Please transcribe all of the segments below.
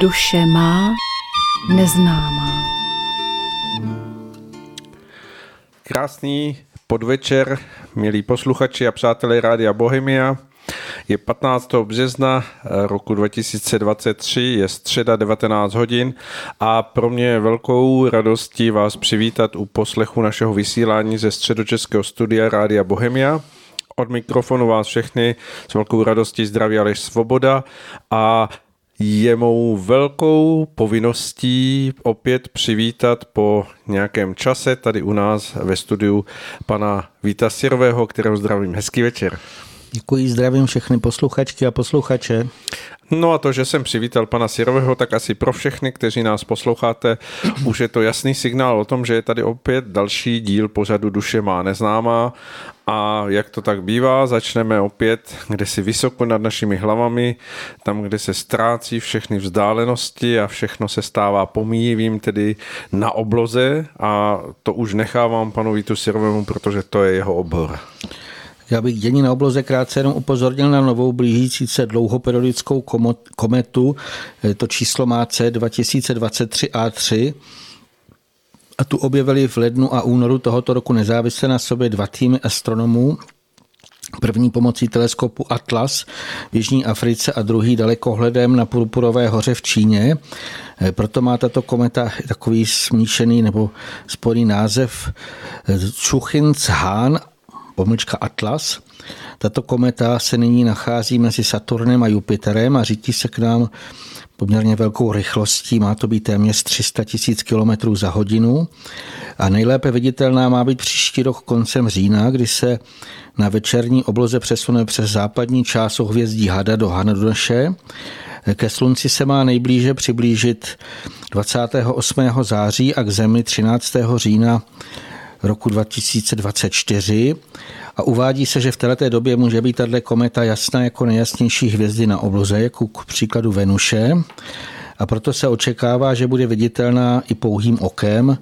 Duše má neznámá. Krásný podvečer, milí posluchači a přátelé Rádia Bohemia. Je 15. března roku 2023, je středa 19 hodin a pro mě je velkou radostí vás přivítat u poslechu našeho vysílání ze středočeského studia Rádia Bohemia. Od mikrofonu vás všechny s velkou radostí zdraví Aleš Svoboda a je mou velkou povinností opět přivítat po nějakém čase tady u nás ve studiu pana Víta Sirového, kterého zdravím. Hezký večer. Děkuji, zdravím všechny posluchačky a posluchače. No a to, že jsem přivítal pana Sirového, tak asi pro všechny, kteří nás posloucháte, už je to jasný signál o tom, že je tady opět další díl pořadu Duše má neznámá a jak to tak bývá, začneme opět kde si vysoko nad našimi hlavami, tam, kde se ztrácí všechny vzdálenosti a všechno se stává pomíjivým, tedy na obloze a to už nechávám panu Vítu Sirovému, protože to je jeho obor. Já bych dění na obloze krátce jenom upozornil na novou blížící se dlouhoperiodickou kometu. To číslo má C 2023 A3 a tu objevili v lednu a únoru tohoto roku nezávisle na sobě dva týmy astronomů, První pomocí teleskopu Atlas v Jižní Africe a druhý dalekohledem na Purpurové hoře v Číně. Proto má tato kometa takový smíšený nebo spojený název Chuchins Han pomlčka Atlas. Tato kometa se nyní nachází mezi Saturnem a Jupiterem a řítí se k nám poměrně velkou rychlostí, má to být téměř 300 tisíc km za hodinu a nejlépe viditelná má být příští rok koncem října, kdy se na večerní obloze přesune přes západní část souhvězdí Hada do Hanadoše. Ke slunci se má nejblíže přiblížit 28. září a k Zemi 13. října roku 2024 a uvádí se, že v této době může být tato kometa jasná jako nejjasnější hvězdy na obloze, jako k příkladu Venuše. A proto se očekává, že bude viditelná i pouhým okem,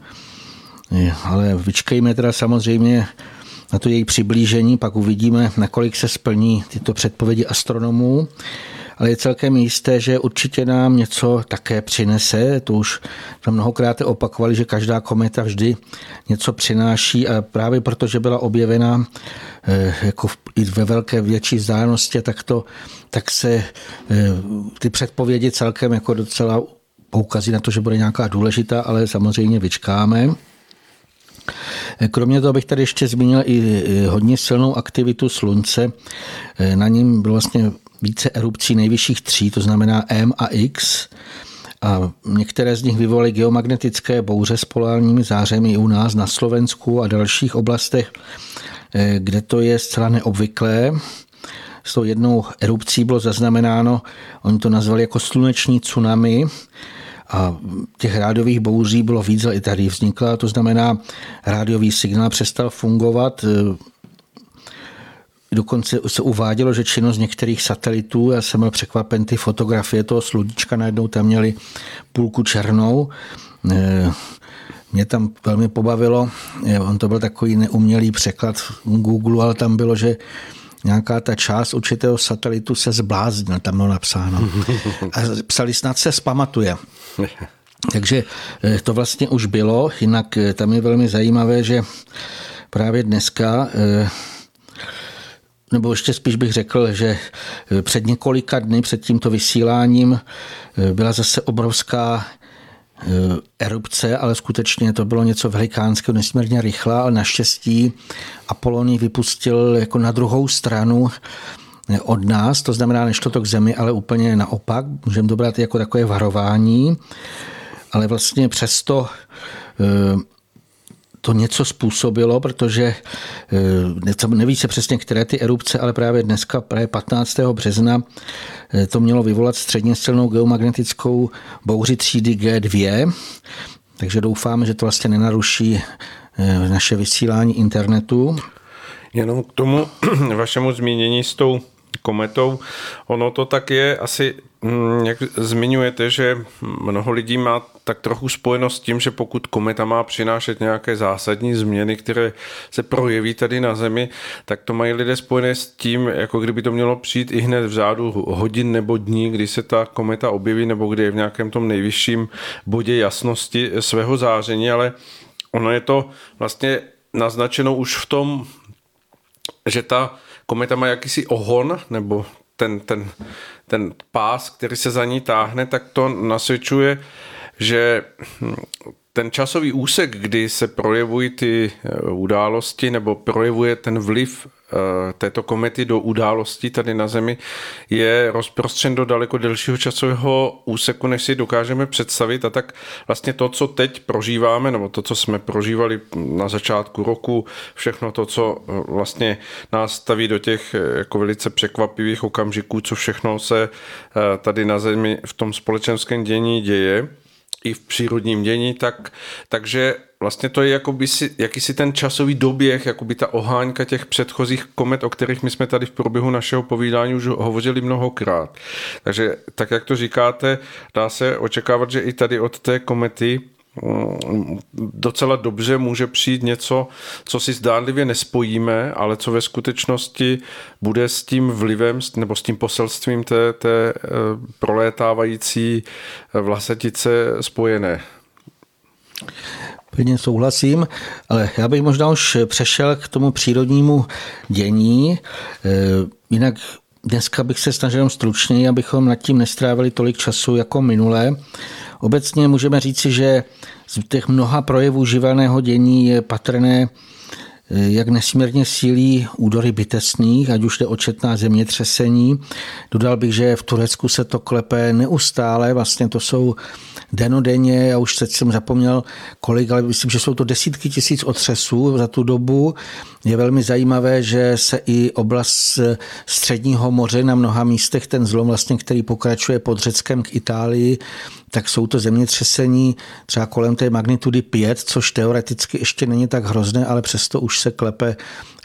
ale vyčkejme teda samozřejmě na to její přiblížení, pak uvidíme, nakolik se splní tyto předpovědi astronomů ale je celkem jisté, že určitě nám něco také přinese. To už jsme mnohokrát opakovali, že každá kometa vždy něco přináší a právě proto, že byla objevena eh, jako i ve velké větší vzdálenosti, tak, to, tak se eh, ty předpovědi celkem jako docela poukazí na to, že bude nějaká důležitá, ale samozřejmě vyčkáme. Kromě toho bych tady ještě zmínil i hodně silnou aktivitu slunce. Eh, na ním byl vlastně více erupcí nejvyšších tří, to znamená M a X. A některé z nich vyvolaly geomagnetické bouře s polárními zářemi i u nás na Slovensku a dalších oblastech, eh, kde to je zcela neobvyklé. S tou jednou erupcí bylo zaznamenáno, oni to nazvali jako sluneční tsunami, a těch rádiových bouří bylo víc, ale i tady vznikla, to znamená, rádiový signál přestal fungovat, eh, Dokonce se uvádělo, že činnost některých satelitů, já jsem byl překvapen, ty fotografie toho sluníčka najednou tam měly půlku černou. Eh, mě tam velmi pobavilo, eh, on to byl takový neumělý překlad v Google, ale tam bylo, že nějaká ta část určitého satelitu se zbláznila, tam bylo napsáno. A psali snad se zpamatuje. Takže eh, to vlastně už bylo, jinak tam je velmi zajímavé, že právě dneska nebo ještě spíš bych řekl, že eh, před několika dny, před tímto vysíláním, eh, byla zase obrovská eh, erupce, ale skutečně to bylo něco velikánského, nesmírně rychle, ale naštěstí Apolloní vypustil jako na druhou stranu od nás, to znamená, nešlo to k zemi, ale úplně naopak. Můžeme to brát jako takové varování, ale vlastně přesto to něco způsobilo, protože eh, neví se přesně, které ty erupce, ale právě dneska, právě 15. března, eh, to mělo vyvolat středně silnou geomagnetickou bouři třídy G2, takže doufáme, že to vlastně nenaruší eh, naše vysílání internetu. Jenom k tomu vašemu zmínění s tou kometou. Ono to tak je asi, mm, jak zmiňujete, že mnoho lidí má tak trochu spojenost s tím, že pokud kometa má přinášet nějaké zásadní změny, které se projeví tady na Zemi, tak to mají lidé spojené s tím, jako kdyby to mělo přijít i hned v řádu hodin nebo dní, kdy se ta kometa objeví, nebo kdy je v nějakém tom nejvyšším bodě jasnosti svého záření, ale ono je to vlastně naznačeno už v tom, že ta kometa má jakýsi ohon, nebo ten, ten, ten pás, který se za ní táhne, tak to nasvědčuje, že ten časový úsek, kdy se projevují ty eh, události nebo projevuje ten vliv této komety do událostí tady na Zemi je rozprostřen do daleko delšího časového úseku, než si dokážeme představit. A tak vlastně to, co teď prožíváme, nebo to, co jsme prožívali na začátku roku, všechno to, co eh, vlastně nás staví do těch eh, jako velice překvapivých okamžiků, co všechno se tady na Zemi v tom společenském dění děje, i v přírodním dění, tak, takže vlastně to je jakoby si, jakýsi ten časový doběh, jakoby ta oháňka těch předchozích komet, o kterých my jsme tady v průběhu našeho povídání už hovořili mnohokrát. Takže tak, jak to říkáte, dá se očekávat, že i tady od té komety docela dobře může přijít něco, co si zdánlivě nespojíme, ale co ve skutečnosti bude s tím vlivem nebo s tím poselstvím té, té eh, prolétávající eh, vlasetice spojené. Plně souhlasím, ale já bych možná už přešel k tomu přírodnímu dění. E, jinak dneska bych se snažil stručněji, abychom nad tím nestrávili tolik času jako minule. Obecně můžeme říci, že z těch mnoha projevů živelného dění je patrné jak nesmírně sílí údory bytesných, ať už jde o četná zemětřesení. Dodal bych, že v Turecku se to klepe neustále, vlastně to jsou denodenně, já už teď jsem zapomněl kolik, ale myslím, že jsou to desítky tisíc otřesů za tu dobu. Je velmi zajímavé, že se i oblast středního moře na mnoha místech, ten zlom vlastně, který pokračuje pod Řeckem k Itálii, tak jsou to zemětřesení třeba kolem té magnitudy 5, což teoreticky ještě není tak hrozné, ale přesto už se klepe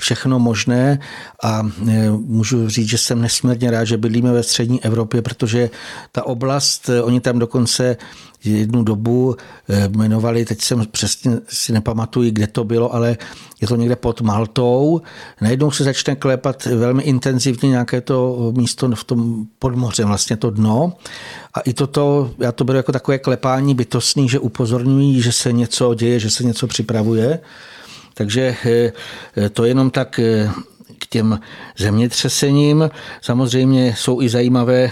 všechno možné a e, můžu říct, že jsem nesmírně rád, že bydlíme ve střední Evropě, protože ta oblast, e, oni tam dokonce jednu dobu e, jmenovali, teď jsem přesně si nepamatuji, kde to bylo, ale je to někde pod Maltou. Najednou se začne klepat velmi intenzivně nějaké to místo v tom podmořem, vlastně to dno. A i toto, já to beru jako takové klepání bytostní, že upozorňují, že se něco děje, že se něco připravuje. Takže eh, to jenom tak eh, k těm zemětřesením. Samozřejmě jsou i zajímavé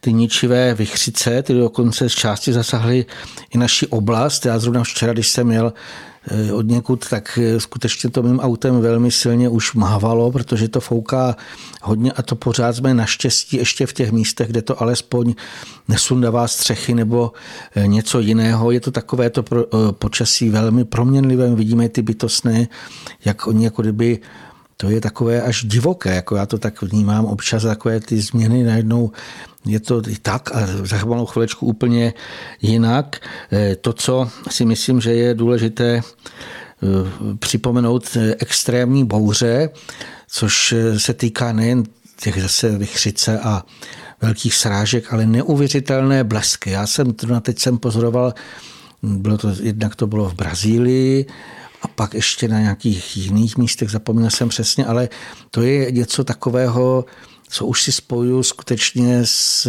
ty ničivé vychřice, ty dokonce z části zasahly i naši oblast. Já zrovna včera, když jsem měl Eh, od někud, tak eh, skutečně to mým autem velmi silně už mávalo, protože to fouká hodně a to pořád jsme naštěstí ještě v těch místech, kde to alespoň nesundavá střechy nebo eh, něco jiného. Je to takové to počasí velmi proměnlivé. Vidíme ty bytostné, jak oni jako kdyby to je takové až divoké, jako já to tak vnímám občas, takové ty změny najednou je to tak a za malou chvilečku úplně jinak. Eh, to, co si myslím, že je důležité eh, připomenout eh, extrémní bouře, což se týká nejen těch zase vychřice a velkých srážek, ale neuvěřitelné blesky. Já jsem to teď jsem pozoroval, bylo to, jednak to bylo v Brazílii, a pak ještě na nějakých jiných místech, zapomněl jsem přesně, ale to je něco takového, co už si spojuju skutečně s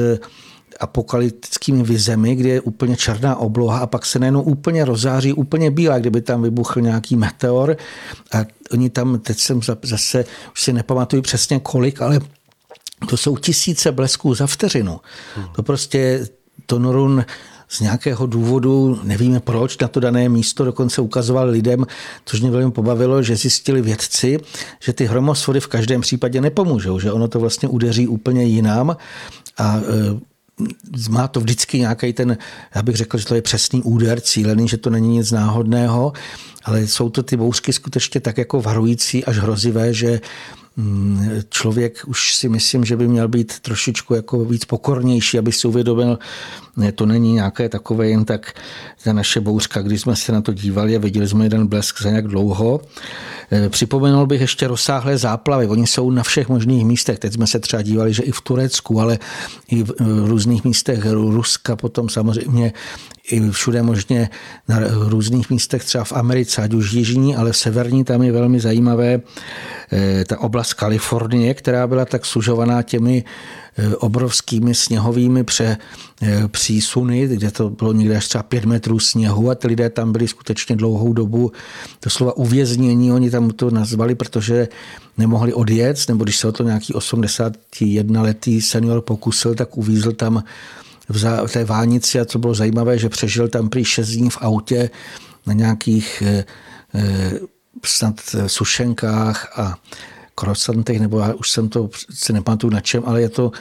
apokalyptickými vizemi, kde je úplně černá obloha a pak se najednou úplně rozáří, úplně bílá, kdyby tam vybuchl nějaký meteor a oni tam, teď jsem zase, už si nepamatuju přesně kolik, ale to jsou tisíce blesků za vteřinu. To prostě to Norun z nějakého důvodu, nevíme proč, na to dané místo dokonce ukazoval lidem, což mě velmi pobavilo, že zjistili vědci, že ty hromosvody v každém případě nepomůžou, že ono to vlastně udeří úplně jinam a e, má to vždycky nějaký ten, já bych řekl, že to je přesný úder, cílený, že to není nic náhodného, ale jsou to ty bouřky skutečně tak jako varující až hrozivé, že člověk už si myslím, že by měl být trošičku jako víc pokornější, aby si uvědomil, to není nějaké takové jen tak ta naše bouřka, když jsme se na to dívali a viděli jsme jeden blesk za jak dlouho. Eh, připomenul bych ještě rozsáhlé záplavy. Oni jsou na všech možných místech. Teď jsme se třeba dívali, že i v Turecku, ale i v různých místech Ruska, potom samozřejmě i všude možně na různých místech, třeba v Americe, ať už jižní, ale v severní, tam je velmi zajímavé eh, ta oblast Kalifornie, která byla tak sužovaná těmi eh, obrovskými sněhovými pře, eh, přísuny, kde to bylo někde až třeba pět metrů sněhu a ty lidé tam byli skutečně dlouhou dobu doslova uvěznění, oni tam to nazvali, protože nemohli odjet, nebo když se o to nějaký 81 letý senior pokusil, tak uvízl tam v té Vánici a co bylo zajímavé, že přežil tam prý 6 dní v autě na nějakých eh, snad sušenkách a krosantech, nebo já už jsem to si nepamatuju na čem, ale je to,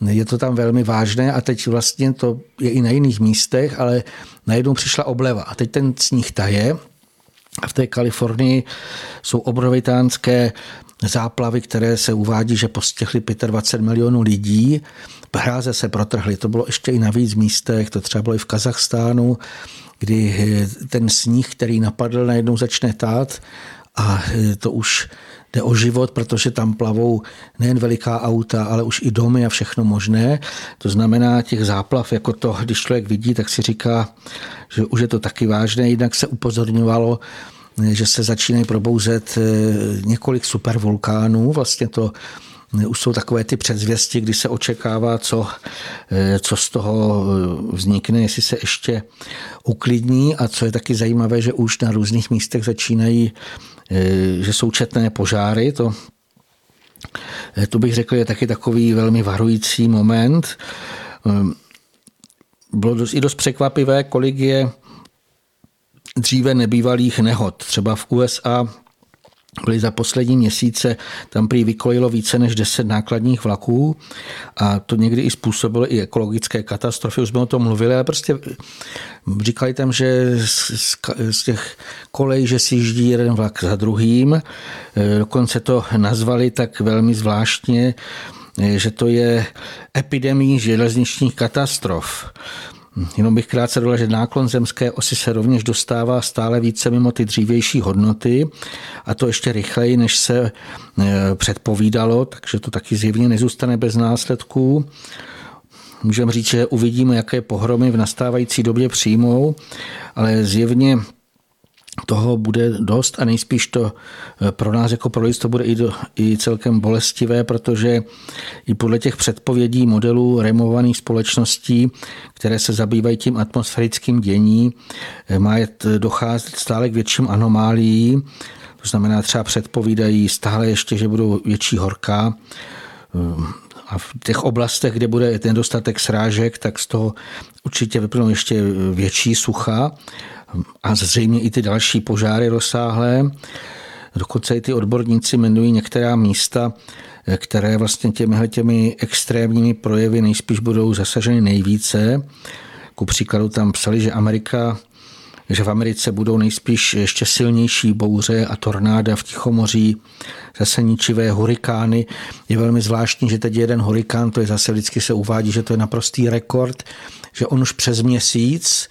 je to tam velmi vážné a teď vlastně to je i na jiných místech, ale najednou přišla obleva a teď ten sníh taje a v té Kalifornii jsou obrovitánské záplavy, které se uvádí, že postihly 25 milionů lidí hráze se protrhly. To bylo ještě i na víc místech, to třeba bylo i v Kazachstánu, kdy ten sníh, který napadl, najednou začne tát a to už jde o život, protože tam plavou nejen veliká auta, ale už i domy a všechno možné. To znamená těch záplav, jako to, když člověk vidí, tak si říká, že už je to taky vážné. Jinak se upozorňovalo, eh, že se začínají probouzet několik supervulkánů. Vlastně to už jsou takové ty předzvěsti, kdy se očekává, co, eh, co z toho eh, vznikne, jestli se ještě uklidní a co je taky zajímavé, že už na různých místech začínají, eh, že jsou četné požáry, to to bych řekl, je taky takový velmi varující moment. Bylo dost, i dost překvapivé, kolik je dříve nebývalých nehod. Třeba v USA byly za poslední měsíce, tam prý vykojilo více než 10 nákladních vlaků a to někdy i způsobilo i ekologické katastrofy, už jsme o tom mluvili, ale prostě říkali tam, že z, z těch kolej, že si jíždí jeden vlak za druhým, dokonce to nazvali tak velmi zvláštně, že to je epidemii železničních katastrof. Jenom bych krátce dodal, že náklon zemské osy se rovněž dostává stále více mimo ty dřívější hodnoty a to ještě rychleji, než se e, předpovídalo, takže to taky zjevně nezůstane bez následků. Můžeme říct, že uvidíme, jaké pohromy v nastávající době přijmou, ale zjevně toho bude dost a nejspíš to eh, pro nás jako pro lidstvo bude i, do, i celkem bolestivé, protože i podle těch předpovědí modelů removaných společností, které se zabývají tím atmosférickým dění, eh, má docházet stále k větším anomálií, to znamená třeba předpovídají stále ještě, že budou větší horka, eh, a v těch oblastech, kde bude ten dostatek srážek, tak z toho určitě vyplynou ještě větší sucha a zřejmě i ty další požáry rozsáhlé. Dokonce i ty odborníci jmenují některá místa, které vlastně těmi těmi extrémními projevy nejspíš budou zasaženy nejvíce. Ku příkladu tam psali, že Amerika že v Americe budou nejspíš ještě silnější bouře a tornáda v Tichomoří, zase ničivé hurikány. Je velmi zvláštní, že teď jeden hurikán, to je zase vždycky se uvádí, že to je naprostý rekord, že on už přes měsíc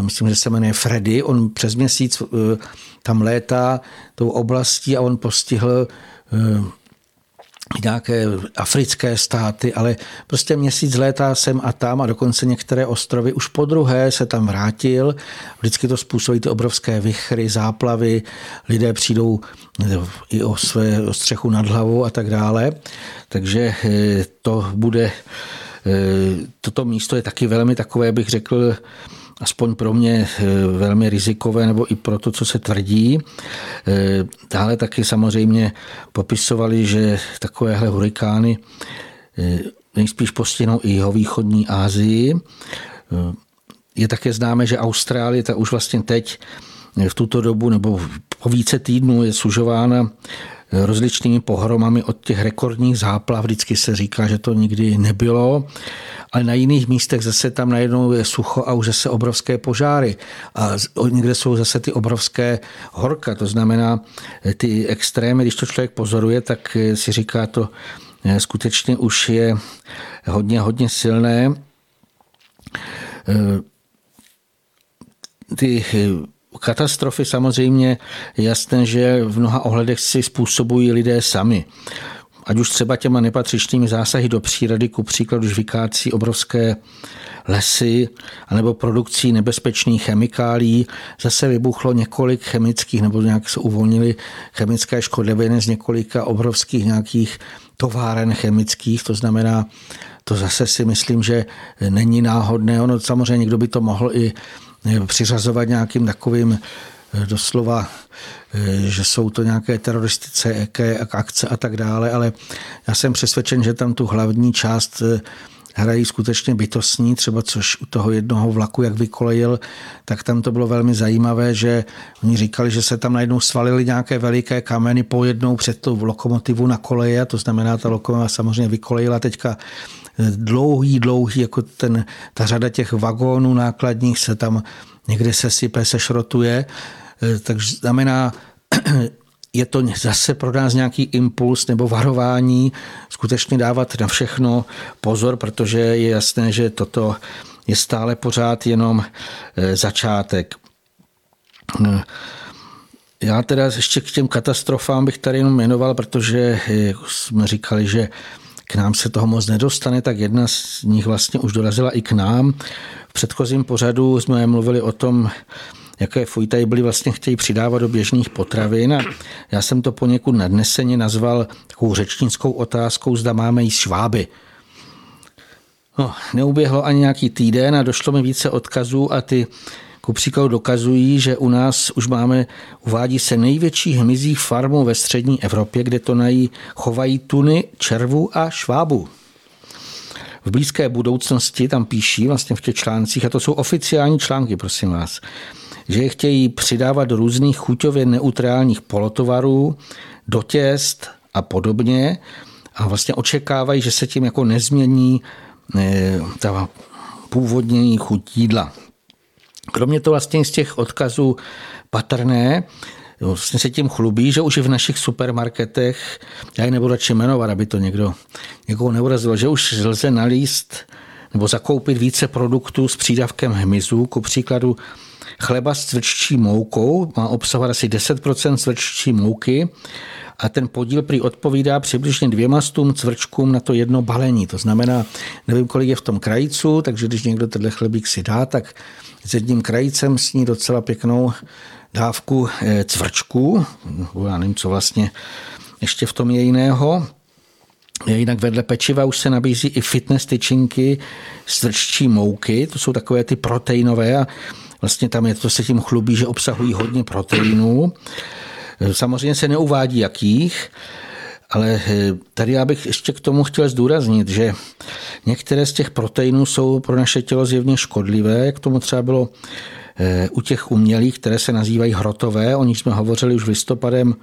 myslím, že se jmenuje Freddy, on přes měsíc eh, tam létá tou oblastí a on postihl eh, nějaké africké státy, ale prostě měsíc létá sem a tam a dokonce některé ostrovy už po druhé se tam vrátil. Vždycky to způsobí ty obrovské vychry, záplavy, lidé přijdou i o své o střechu nad hlavou a tak dále. Takže to bude, toto místo je taky velmi takové, bych řekl, aspoň pro mě eh, velmi rizikové, nebo i pro to, co se tvrdí. Eh, dále taky samozřejmě popisovali, že takovéhle hurikány eh, nejspíš postihnou i jeho východní Asii. Je také známe, že Austrálie ta už vlastně teď v tuto dobu nebo po více týdnů je sužována rozličnými pohromami od těch rekordních záplav. Vždycky se říká, že to nikdy nebylo ale na jiných místech zase tam najednou je sucho a už zase obrovské požáry. A někde jsou zase ty obrovské horka, to znamená ty extrémy, když to člověk pozoruje, tak si říká to skutečně už je hodně, hodně silné. ty katastrofy samozřejmě jasné, že v mnoha ohledech si způsobují lidé sami ať už třeba těma nepatřičnými zásahy do přírody, ku příkladu, když vykácí obrovské lesy, anebo produkcí nebezpečných chemikálí. Zase vybuchlo několik chemických, nebo nějak se uvolnili chemické škodliviny z několika obrovských nějakých továren chemických, to znamená, to zase si myslím, že není náhodné. Ono samozřejmě někdo by to mohl i přiřazovat nějakým takovým Eh, doslova, eh, že jsou to nějaké teroristické akce a tak dále, ale já jsem přesvědčen, že tam tu hlavní část eh, hrají skutečně bytostní, třeba což u toho jednoho vlaku, jak vykolejil, tak tam to bylo velmi zajímavé, že oni říkali, že se tam najednou svalily nějaké veliké kameny po jednou před tou lokomotivu na koleje, to znamená, ta lokomotiva samozřejmě vykolejila teďka dlouhý, dlouhý, jako ten, ta řada těch vagónů nákladních se tam někde se sype, se šrotuje, eh, takže znamená, je to zase pro nás nějaký impuls nebo varování, skutečně dávat na všechno pozor, protože je jasné, že toto je stále pořád jenom eh, začátek. Eh, já teda ještě k těm katastrofám bych tady jenom jmenoval, protože jsme říkali, že k nám se toho moc nedostane, tak jedna z nich vlastně už dorazila i k nám. V předchozím pořadu jsme mluvili o tom, jaké byly vlastně chtějí přidávat do běžných potravin. A já jsem to poněkud nadneseně nazval takovou řečnickou otázkou, zda máme jíst šváby. No, neuběhlo ani nějaký týden a došlo mi více odkazů a ty ku příkladu dokazují, že u nás už máme, uvádí se největší hmyzí farmu ve střední Evropě, kde to nají chovají tuny, červu a švábu. V blízké budoucnosti tam píší vlastně v těch článcích, a to jsou oficiální články, prosím vás, že je chtějí přidávat do různých chuťově neutrálních polotovarů, do těst a podobně a vlastně očekávají, že se tím jako nezmění eh, ta původní chuť jídla. Kromě toho vlastně z těch odkazů patrné, vlastně se tím chlubí, že už i v našich supermarketech, já ji nebudu radši jmenovat, aby to někdo, někoho neurazilo, že už lze nalíst nebo zakoupit více produktů s přídavkem hmyzu, ku příkladu chleba s cvrččí moukou, má obsahovat asi 10% cvrččí mouky a ten podíl prý odpovídá přibližně dvěma stům cvrčkům na to jedno balení. To znamená, nevím, kolik je v tom krajíců, takže když někdo tenhle chlebík si dá, tak s jedním krajícem sní docela pěknou dávku eh, cvrčků. Já nevím, co vlastně ještě v tom je jiného. Jinak vedle pečiva už se nabízí i fitness tyčinky z cvrččí mouky. To jsou takové ty proteinové a vlastně tam je to se tím chlubí, že obsahují hodně proteinů. Samozřejmě se neuvádí jakých, ale eh, tady já bych ještě k tomu chtěl zdůraznit, že některé z těch proteinů jsou pro naše tělo zjevně škodlivé, jak tomu třeba bylo eh, u těch umělých, které se nazývají hrotové, o nich jsme hovořili už v listopadem,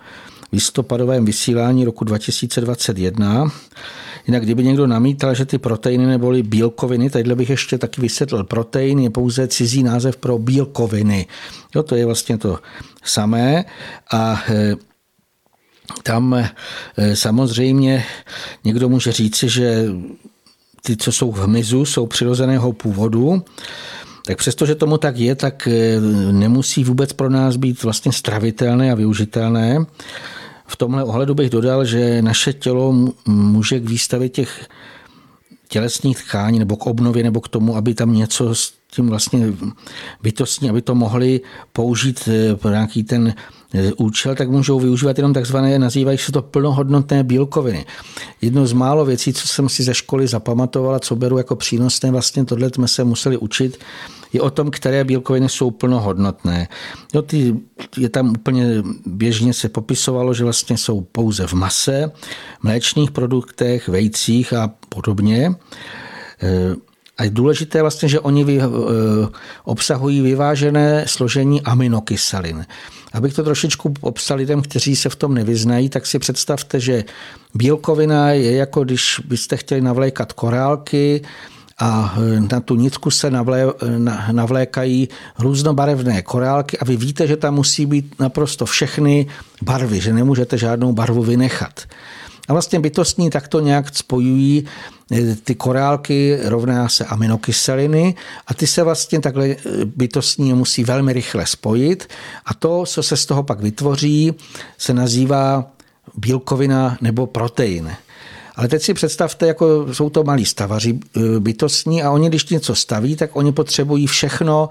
listopadovém vysílání roku 2021. Jinak kdyby někdo namítal, že ty proteiny neboli bílkoviny, tadyhle bych ještě taky vysvětlil. Protein je pouze cizí název pro bílkoviny. Jo, to je vlastně to samé. A eh, tam eh, samozřejmě někdo může říci, že ty, co jsou v hmyzu, jsou přirozeného původu, tak přestože tomu tak je, tak eh, nemusí vůbec pro nás být vlastně stravitelné a využitelné. V tomhle ohledu bych dodal, že naše tělo může k výstavě těch tělesných tkání nebo k obnově nebo k tomu, aby tam něco s tím vlastně bytostní, aby to mohli použít eh, pro nějaký ten účel, tak můžou využívat jenom takzvané, nazývají se to plnohodnotné bílkoviny. Jedno z málo věcí, co jsem si ze školy zapamatovala, co beru jako přínosné, vlastně tohle jsme se museli učit, je o tom, které bílkoviny jsou plnohodnotné. Jo, ty, je tam úplně běžně se popisovalo, že vlastně jsou pouze v mase, mléčných produktech, vejcích a podobně. E, a je důležité vlastně, že oni vy, e, obsahují vyvážené složení aminokyselin. Abych to trošičku popsal lidem, kteří se v tom nevyznají, tak si představte, že bílkovina je jako když byste chtěli navlékat korálky, a e, na tu nitku se navlé, navlékají různobarevné korálky a vy víte, že tam musí být naprosto všechny barvy, že nemůžete žádnou barvu vynechat. A vlastně bytostní takto nějak spojují eh, ty korálky rovná se aminokyseliny a ty se vlastně takhle eh, bytostní musí velmi rychle spojit a to, co se z toho pak vytvoří, se nazývá bílkovina nebo protein. Ale teď si představte, jako jsou to malí stavaři e, bytostní a oni, když něco staví, tak oni potřebují všechno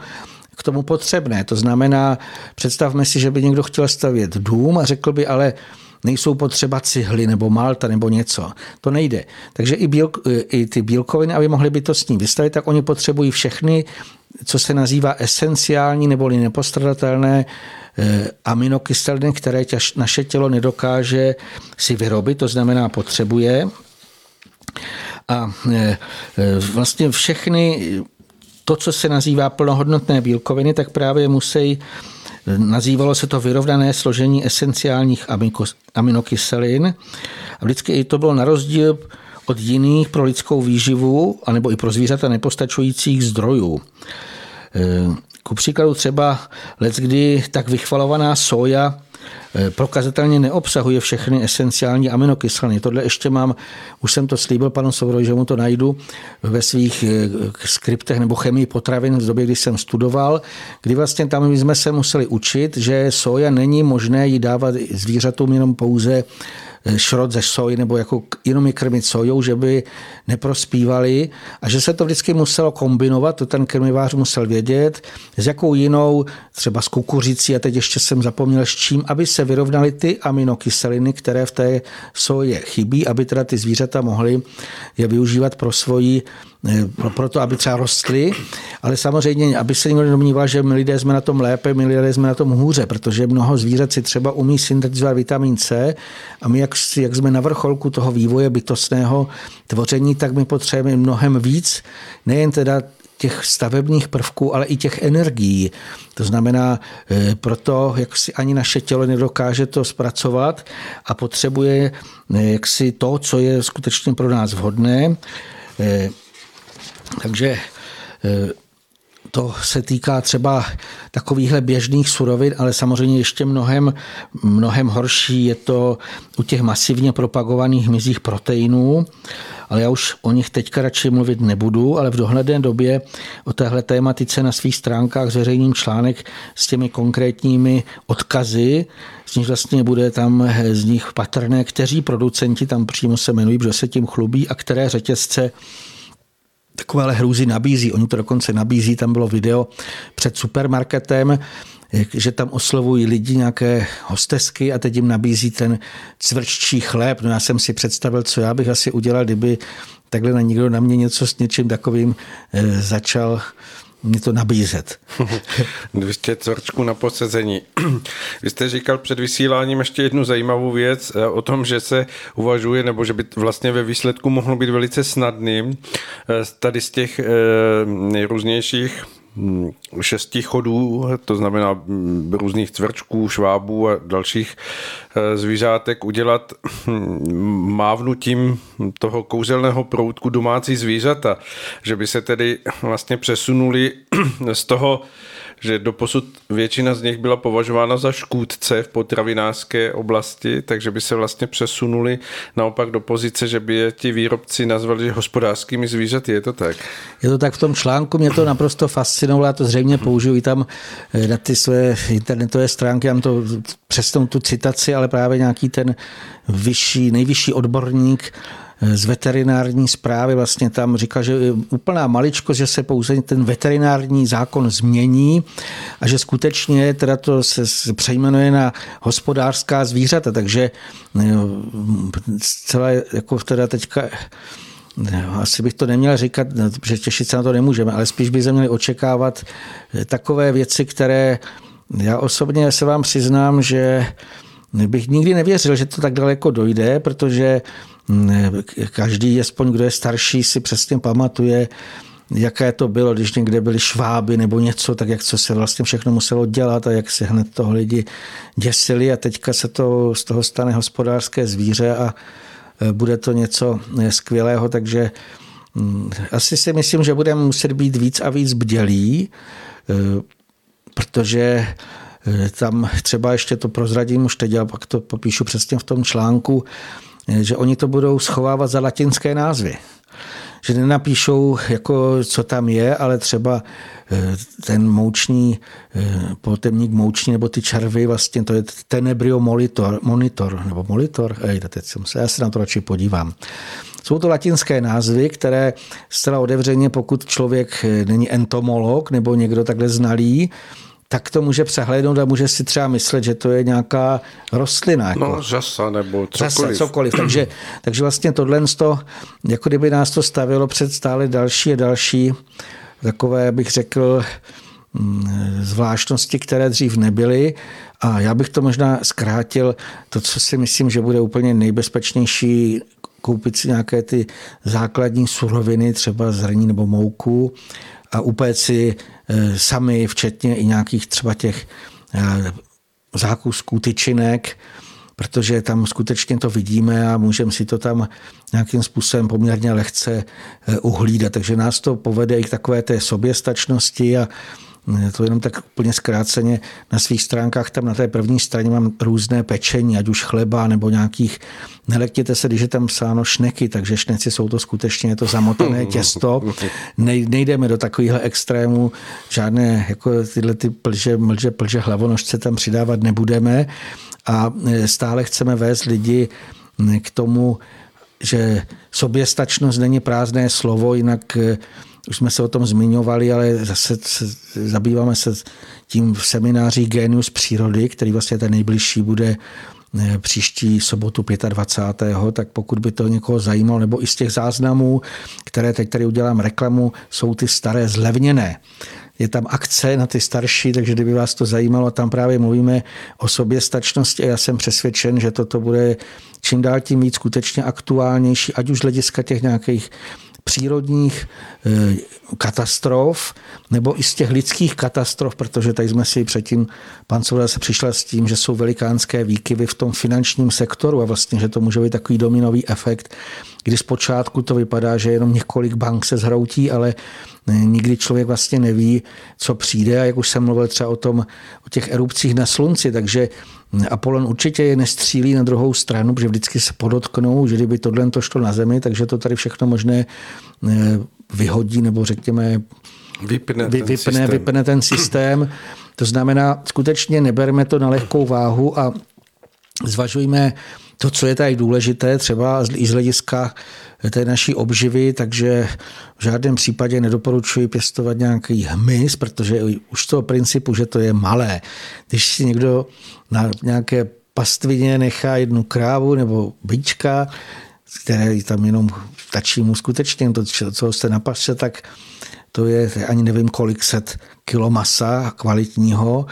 k tomu potřebné. To znamená, představme si, že by někdo chtěl stavět dům a řekl by, ale nejsou potřeba cihly nebo malta nebo něco. To nejde. Takže i, bíl, e, i ty bílkoviny, aby mohly bytostní vystavit, tak oni potřebují všechny, co se nazývá esenciální nebo nepostradatelné Eh, aminokyseliny, které naše tělo nedokáže si vyrobit, to znamená potřebuje. A eh, vlastně všechny to, co se nazývá plnohodnotné bílkoviny, tak právě musí Nazývalo se to vyrovnané složení esenciálních aminokyselin. A vždycky i to bylo na rozdíl od jiných pro lidskou výživu, anebo i pro zvířata nepostačujících zdrojů. Ku příkladu třeba let, kdy tak vychvalovaná soja prokazatelně neobsahuje všechny esenciální aminokyseliny. Tohle ještě mám, už jsem to slíbil panu Sovrovi, že mu to najdu ve svých eh, skriptech nebo chemii potravin z doby, kdy jsem studoval, kdy vlastně tam jsme se museli učit, že soja není možné jí dávat zvířatům jenom pouze šrot ze soji nebo jako jenom je krmit sojou, že by neprospívali a že se to vždycky muselo kombinovat, to ten krmivář musel vědět, s jakou jinou, třeba s kukuřicí a teď ještě jsem zapomněl s čím, aby se vyrovnaly ty aminokyseliny, které v té soje chybí, aby teda ty zvířata mohly je využívat pro svoji Eh, pro to, aby třeba rostly, ale samozřejmě, aby se někdo nedomníval, že my lidé jsme na tom lépe, my lidé jsme na tom hůře, protože mnoho zvířat si třeba umí syntetizovat vitamin C a my, jak, jak jsme na vrcholku toho vývoje bytostného tvoření, tak my potřebujeme mnohem víc, nejen teda těch stavebních prvků, ale i těch energií. To znamená, eh, proto jak si ani naše tělo nedokáže to zpracovat a potřebuje eh, jaksi to, co je skutečně pro nás vhodné. Takže eh, to se týká třeba takovýchhle běžných surovin, ale samozřejmě ještě mnohem, mnohem horší je to u těch masivně propagovaných mizích proteinů, ale já už o nich teďka radši mluvit nebudu, ale v dohledné době o téhle tématice na svých stránkách zveřejním článek s těmi konkrétními odkazy, z nich vlastně bude tam z nich patrné, kteří producenti tam přímo se jmenují, protože se tím chlubí a které řetězce takovéhle hrůzy nabízí. Oni to dokonce nabízí, tam bylo video před supermarketem, že tam oslovují lidi nějaké hostesky a teď jim nabízí ten cvrččí chléb. No já jsem si představil, co já bych asi udělal, kdyby takhle na někdo na mě něco s něčím takovým eh, začal mě to nabízet. 200 cvrčků na posezení. Vy jste říkal před vysíláním ještě jednu zajímavou věc eh, o tom, že se uvažuje, nebo že by vlastně ve výsledku mohlo být velice snadným eh, tady z těch eh, nejrůznějších šesti chodů, to znamená hm, různých cvrčků, švábů a dalších zvířátek udělat hm, mávnutím toho kouzelného proutku domácí zvířata, že by se tedy vlastně přesunuli z toho že doposud většina z nich byla považována za škůdce v potravinářské oblasti, takže by se vlastně přesunuli naopak do pozice, že by je ti výrobci nazvali hospodářskými zvířaty. Je to tak? Je to tak v tom článku, mě to naprosto fascinovalo, já to zřejmě použiju i tam eh, na ty své internetové stránky, mám to přes tu citaci, ale právě nějaký ten vyšší, nejvyšší odborník z veterinární zprávy vlastně tam říká, že úplná maličkost, že se pouze ten veterinární zákon změní a že skutečně teda to se přejmenuje na hospodářská zvířata, takže celé jako teda teďka asi bych to neměl říkat, že těšit se na to nemůžeme, ale spíš by se měli očekávat takové věci, které já osobně se vám přiznám, že bych nikdy nevěřil, že to tak daleko dojde, protože každý, aspoň kdo je starší, si přesně pamatuje, jaké to bylo, když někde byly šváby nebo něco, tak jak co se vlastně všechno muselo dělat a jak se hned toho lidi děsili. A teďka se to z toho stane hospodářské zvíře a e, bude to něco e, skvělého, takže mm, asi si myslím, že budeme muset být víc a víc bdělí, e, protože tam třeba ještě to prozradím už teď, a pak to popíšu přesně v tom článku, že oni to budou schovávat za latinské názvy že nenapíšou, jako co tam je, ale třeba eh, ten mouční, eh, potemník mouční, nebo ty červy, vlastně to je tenebrio monitor, monitor nebo monitor, ej, teď jsem se, já se na to radši podívám. Jsou to latinské názvy, které zcela otevřeně, pokud člověk eh, není entomolog nebo někdo takhle znalý, tak to může přehlédnout a může si třeba myslet, že to je nějaká rostlina. Jako no, řasa nebo cokoliv. Řasa, cokoliv. takže, takže vlastně tohle, to, jako kdyby nás to stavilo před stále další a další takové, bych řekl, mm, zvláštnosti, které dřív nebyly. A já bych to možná zkrátil, to, co si myslím, že bude úplně nejbezpečnější, koupit si nějaké ty základní suroviny, třeba zrní nebo mouku a upéct si sami, včetně i nějakých třeba těch eh, zákusků, tyčinek, protože tam skutečně to vidíme a můžeme si to tam nějakým způsobem poměrně lehce eh, uhlídat. Takže nás to povede i k takové té soběstačnosti a to jenom tak úplně zkráceně na svých stránkách, tam na té první straně mám různé pečení, ať už chleba nebo nějakých, nelektěte se, když je tam psáno šneky, takže šneci jsou to skutečně to zamotané těsto. Nejdeme do takovýchhle extrémů, žádné jako tyhle ty plže, mlže, plže, hlavonožce tam přidávat nebudeme a e, stále chceme vést lidi k tomu, že soběstačnost není prázdné slovo, jinak e, už jsme se o tom zmiňovali, ale zase se, zabýváme se tím v semináři Genius přírody, který vlastně ten nejbližší bude eh, příští sobotu 25. tak pokud by to někoho zajímalo, nebo i z těch záznamů, které teď tady udělám reklamu, jsou ty staré zlevněné. Je tam akce na ty starší, takže kdyby vás to zajímalo, tam právě mluvíme o soběstačnosti a já jsem přesvědčen, že toto bude čím dál tím víc skutečně aktuálnější, ať už hlediska těch nějakých přírodních eh, katastrof nebo i z těch lidských katastrof, protože tady jsme si předtím, pan Souda se přišel s tím, že jsou velikánské výkyvy v tom finančním sektoru a vlastně, že to může být takový dominový efekt, kdy zpočátku to vypadá, že jenom několik bank se zhroutí, ale nikdy člověk vlastně neví, co přijde. A jak už jsem mluvil třeba o tom, o těch erupcích na slunci, takže Apollon určitě je nestřílí na druhou stranu, protože vždycky se podotknou, že kdyby tohle to šlo na zemi, takže to tady všechno možné eh, vyhodí nebo řekněme vypne, vy, vypne, ten vypne ten systém. To znamená, skutečně neberme to na lehkou váhu a zvažujme to, co je tady důležité, třeba i z hlediska té naší obživy, takže v žádném případě nedoporučuji pěstovat nějaký hmyz, protože už z toho principu, že to je malé. Když si někdo na nějaké pastvině nechá jednu krávu nebo bíčka, které tam jenom tačí mu skutečně to, co jste napasce, tak to je ani nevím kolik set kilo masa kvalitního,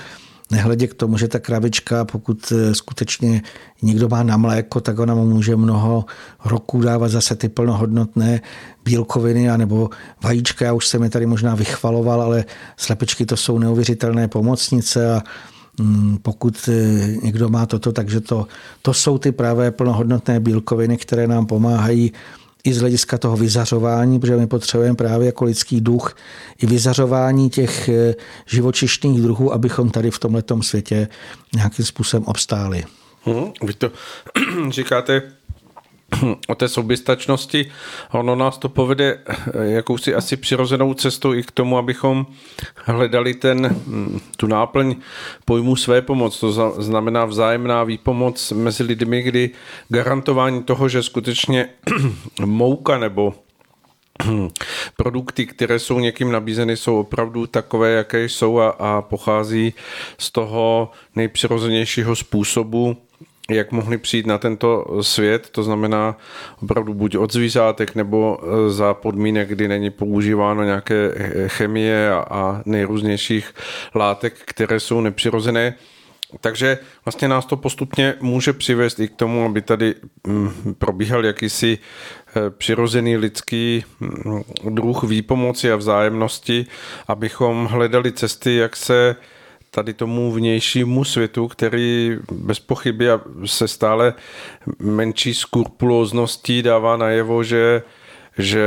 Nehledě k tomu, že ta kravička, pokud eh, skutečně někdo má na mléko, tak ona mu může mnoho roků dávat zase ty plnohodnotné bílkoviny anebo vajíčka. Já už jsem je tady možná vychvaloval, ale slepičky to jsou neuvěřitelné pomocnice a mm, pokud eh, někdo má toto, takže to, to jsou ty pravé plnohodnotné bílkoviny, které nám pomáhají i z hlediska toho vyzařování, protože my potřebujeme právě jako lidský duch i vyzařování těch eh, živočišných druhů, abychom tady v tomto světě nějakým způsobem obstáli. Hmm, vy to říkáte o té soběstačnosti. Ono nás to povede eh, jakousi asi přirozenou cestou i k tomu, abychom hledali ten, hm, tu náplň pojmu své pomoc. To znamená vzájemná výpomoc mezi lidmi, kdy garantování toho, že skutečně mouka nebo produkty, které jsou někým nabízeny, jsou opravdu takové, jaké jsou a, a pochází z toho nejpřirozenějšího způsobu, jak mohli přijít na tento svět, to znamená opravdu buď od zvířátek nebo e, za podmínek, kdy není používáno nějaké chemie a nejrůznějších látek, které jsou nepřirozené. Takže vlastně nás to postupně může přivést i k tomu, aby tady mm, probíhal jakýsi e, přirozený lidský mm, druh výpomoci a vzájemnosti, abychom hledali cesty, jak se tady tomu vnějšímu světu, který bez pochyby se stále menší skrupulózností dává najevo, že, že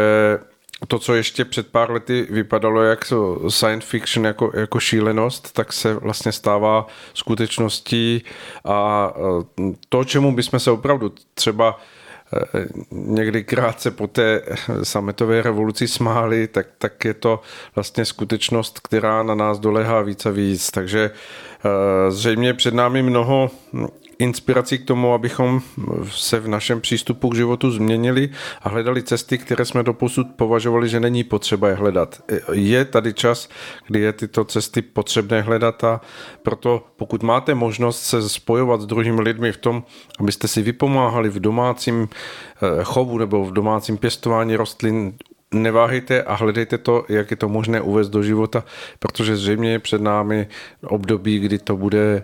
to, co ještě před pár lety vypadalo jak science fiction, jako, jako šílenost, tak se vlastně stává skutečností a to, čemu bychom se opravdu třeba někdy krátce po té sametové revoluci smáli, tak, tak je to vlastně skutečnost, která na nás dolehá víc a víc. Takže zřejmě před námi mnoho inspirací k tomu, abychom se v našem přístupu k životu změnili a hledali cesty, které jsme doposud považovali, že není potřeba je hledat. Je tady čas, kdy je tyto cesty potřebné hledat a proto pokud máte možnost se spojovat s druhými lidmi v tom, abyste si vypomáhali v domácím eh, chovu nebo v domácím pěstování rostlin, neváhejte a hledejte to, jak je to možné uvést do života, protože zřejmě je před námi období, kdy to bude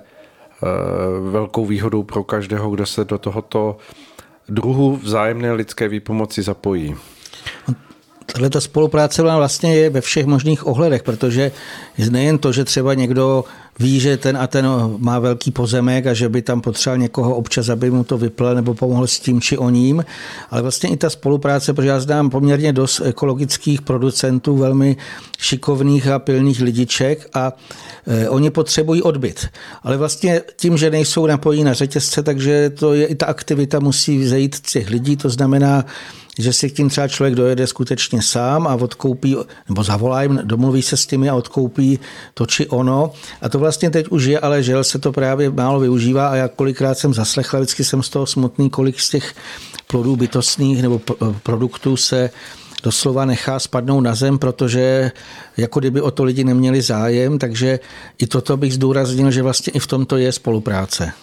velkou výhodou pro každého, kdo se do tohoto druhu vzájemné lidské výpomoci zapojí. Tahle ta spolupráce vlastně je ve všech možných ohledech, protože nejen to, že třeba někdo ví, že ten a ten má velký pozemek a že by tam potřeboval někoho občas, aby mu to vyplel nebo pomohl s tím či o ním, ale vlastně i ta spolupráce, protože já znám poměrně dost ekologických producentů, velmi šikovných a pilných lidiček a e, oni potřebují odbyt. Ale vlastně tím, že nejsou napojení na řetězce, takže to je i ta aktivita musí vzejít z těch lidí, to znamená, že si k tím třeba člověk dojede skutečně sám a odkoupí, nebo zavolá jim, domluví se s těmi a odkoupí to či ono. A to vlastně teď už je, ale žel se to právě málo využívá a já kolikrát jsem zaslechl, vždycky jsem z toho smutný, kolik z těch plodů bytostných nebo produktů se doslova nechá spadnout na zem, protože jako kdyby o to lidi neměli zájem, takže i toto bych zdůraznil, že vlastně i v tomto je spolupráce.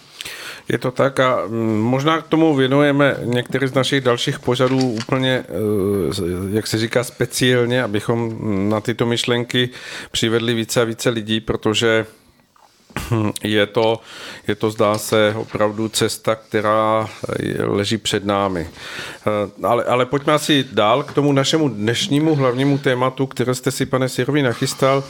Je to tak a mm, možná k tomu věnujeme některý z našich dalších pořadů úplně, eh, jak se říká, speciálně, abychom na tyto myšlenky přivedli více a více lidí, protože je to, je to, zdá se, opravdu cesta, která leží před námi. Eh, ale, ale pojďme asi dál k tomu našemu dnešnímu hlavnímu tématu, které jste si, pane Sirovi, nachystal.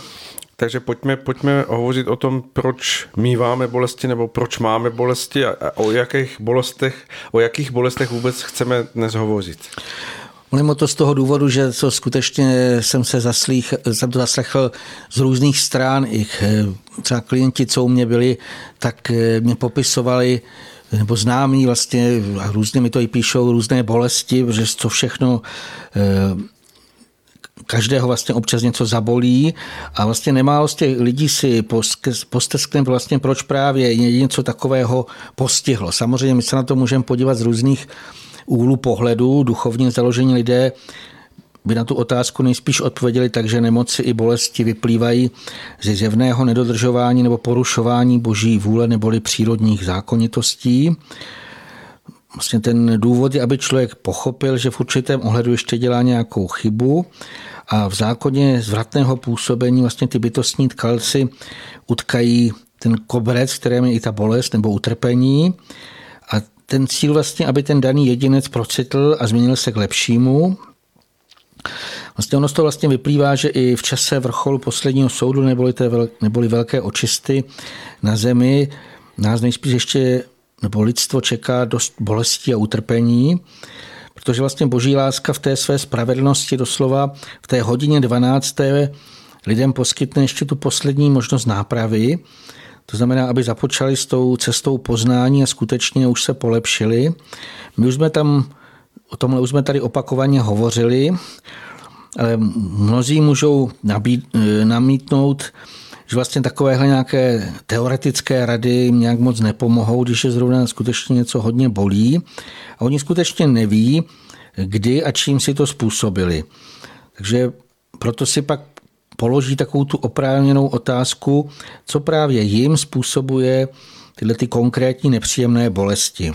Takže pojďme, pojďme hovořit o tom, proč míváme bolesti nebo proč máme bolesti a o jakých bolestech, o jakých bolestech vůbec chceme dnes hovořit. Mluvím o to z toho důvodu, že to skutečně jsem se zaslích, jsem to zaslechl z různých stran, ich eh, třeba klienti, co u mě byli, tak eh, mě popisovali nebo známí vlastně, a různě mi to i píšou, různé bolesti, že co všechno eh, každého vlastně občas něco zabolí a vlastně nemálo z těch lidí si posteskne vlastně, proč právě něco takového postihlo. Samozřejmě my se na to můžeme podívat z různých úhlu pohledu, duchovně založení lidé by na tu otázku nejspíš odpověděli tak, že nemoci i bolesti vyplývají ze zjevného nedodržování nebo porušování boží vůle neboli přírodních zákonitostí. Vlastně ten důvod je, aby člověk pochopil, že v určitém ohledu ještě dělá nějakou chybu a v zákoně zvratného působení vlastně ty bytostní tkalci utkají ten koberec, kterém je i ta bolest nebo utrpení. Ten cíl vlastně, aby ten daný jedinec procitl a změnil se k lepšímu. Vlastně ono z toho vlastně vyplývá, že i v čase vrcholu posledního soudu neboli, té vel, neboli velké očisty na zemi nás nejspíš ještě nebo lidstvo čeká dost bolesti a utrpení protože vlastně boží láska v té své spravedlnosti doslova v té hodině 12. lidem poskytne ještě tu poslední možnost nápravy, to znamená, aby započali s tou cestou poznání a skutečně už se polepšili. My už jsme tam, o tomhle už jsme tady opakovaně hovořili, ale mnozí můžou nabít, namítnout, že vlastně takovéhle nějaké teoretické rady jim nějak moc nepomohou, když je zrovna skutečně něco hodně bolí. A oni skutečně neví, kdy a čím si to způsobili. Takže proto si pak položí takovou tu oprávněnou otázku, co právě jim způsobuje tyhle ty konkrétní nepříjemné bolesti.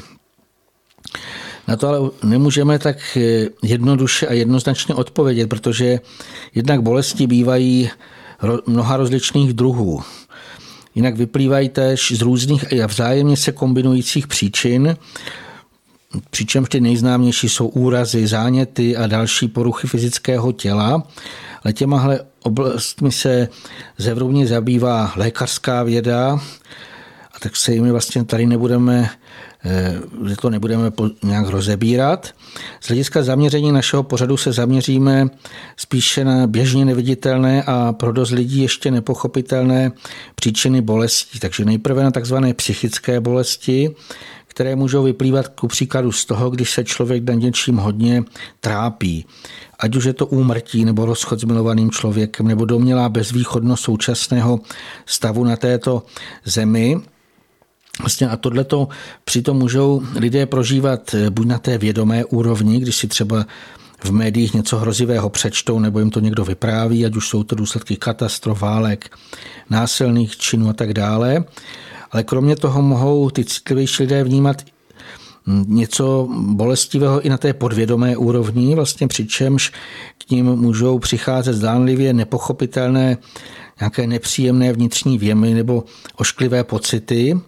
Na to ale nemůžeme tak jednoduše a jednoznačně odpovědět, protože jednak bolesti bývají mnoha rozličných druhů. Jinak vyplývají též z různých a vzájemně se kombinujících příčin, přičemž ty nejznámější jsou úrazy, záněty a další poruchy fyzického těla. Ale těmahle oblastmi se zevrubně zabývá lékařská věda, a tak se jimi vlastně tady nebudeme že to nebudeme nějak rozebírat. Z hlediska zaměření našeho pořadu se zaměříme spíše na běžně neviditelné a pro dost lidí ještě nepochopitelné příčiny bolestí. Takže nejprve na takzvané psychické bolesti, které můžou vyplývat ku příkladu z toho, když se člověk na něčím hodně trápí. Ať už je to úmrtí nebo rozchod s milovaným člověkem nebo domělá bezvýchodnost současného stavu na této zemi, Vlastně a tohleto přitom můžou lidé prožívat buď na té vědomé úrovni, když si třeba v médiích něco hrozivého přečtou nebo jim to někdo vypráví, ať už jsou to důsledky katastrof, válek, násilných činů a tak dále. Ale kromě toho mohou ty citlivější lidé vnímat něco bolestivého i na té podvědomé úrovni, vlastně přičemž k ním můžou přicházet zdánlivě nepochopitelné nějaké nepříjemné vnitřní věmy nebo ošklivé pocity.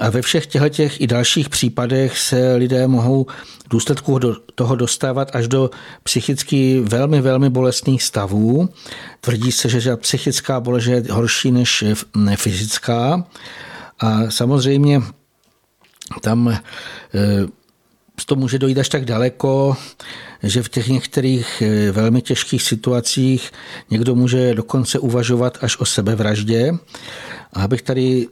A ve všech těchto i dalších případech se lidé mohou v důsledku toho dostávat až do psychicky velmi, velmi bolestných stavů. Tvrdí se, že psychická bolest je horší než fyzická. A samozřejmě tam eh, to může dojít až tak daleko, že v těch některých eh, velmi těžkých situacích někdo může dokonce uvažovat až o sebevraždě. A abych tady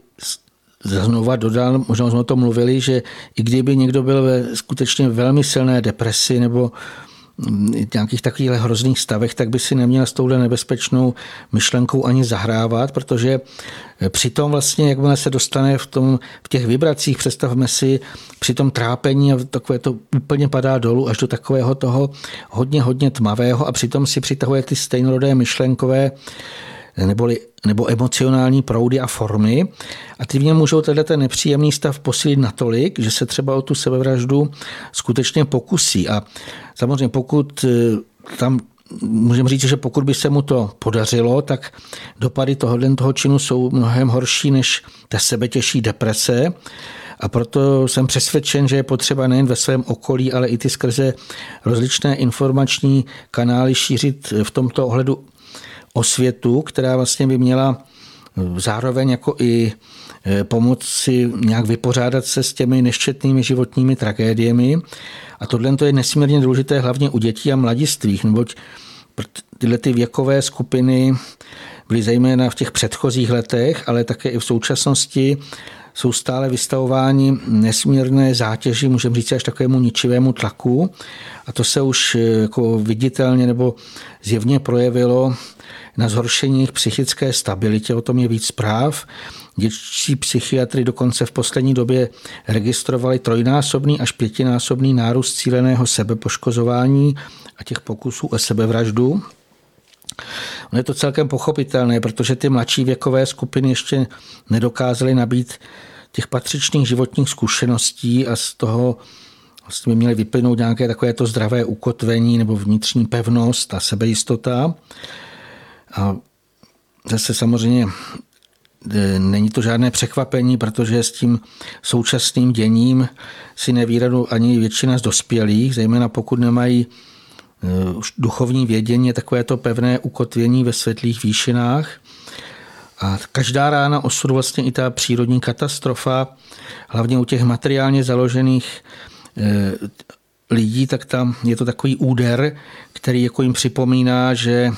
znova dodal, možná jsme o tom mluvili, že i kdyby někdo byl ve skutečně velmi silné depresi nebo nějakých takových hrozných stavech, tak by si neměl s touhle nebezpečnou myšlenkou ani zahrávat, protože přitom vlastně, jakmile se dostane v, tom, v těch vibracích, představme si, při tom trápení a takové to úplně padá dolů až do takového toho hodně, hodně tmavého a přitom si přitahuje ty stejnorodé myšlenkové neboli, nebo emocionální proudy a formy. A ty v něm můžou tenhle ten nepříjemný stav posílit natolik, že se třeba o tu sebevraždu skutečně pokusí. A samozřejmě pokud eh, tam můžeme říct, že pokud by se mu to podařilo, tak dopady tohohle toho činu jsou mnohem horší než ta sebetěžší deprese. A proto jsem přesvědčen, že je potřeba nejen ve svém okolí, ale i ty skrze rozličné informační kanály šířit v tomto ohledu osvětu, která vlastně by měla eh, zároveň jako i eh, pomoci nějak vypořádat se s těmi neštětnými životními tragédiemi. A tohle je nesmírně důležité hlavně u dětí a mladistvých, neboť tyhle ty věkové skupiny byly zejména v těch předchozích letech, ale také i v současnosti jsou stále vystavováni nesmírné zátěži, můžeme říct až takovému ničivému tlaku. A to se už eh, jako viditelně nebo zjevně projevilo na zhoršení jejich psychické stabilitě, o tom je víc zpráv. Dětští psychiatry dokonce v poslední době registrovali trojnásobný až pětinásobný nárůst cíleného sebepoškozování a těch pokusů o sebevraždu. Ono je to celkem pochopitelné, protože ty mladší věkové skupiny ještě nedokázaly nabít těch patřičných životních zkušeností a z toho vlastně by měly vyplynout nějaké takové to zdravé ukotvení nebo vnitřní pevnost a sebejistota. A zase samozřejmě e, není to žádné překvapení, protože s tím současným děním si neví radu ani většina z dospělých, zejména pokud nemají e, duchovní vědění, takové to pevné ukotvění ve světlých výšinách. A každá rána osud vlastně i ta přírodní katastrofa, hlavně u těch materiálně založených e, lidí, tak tam je to takový úder, který jako jim připomíná, že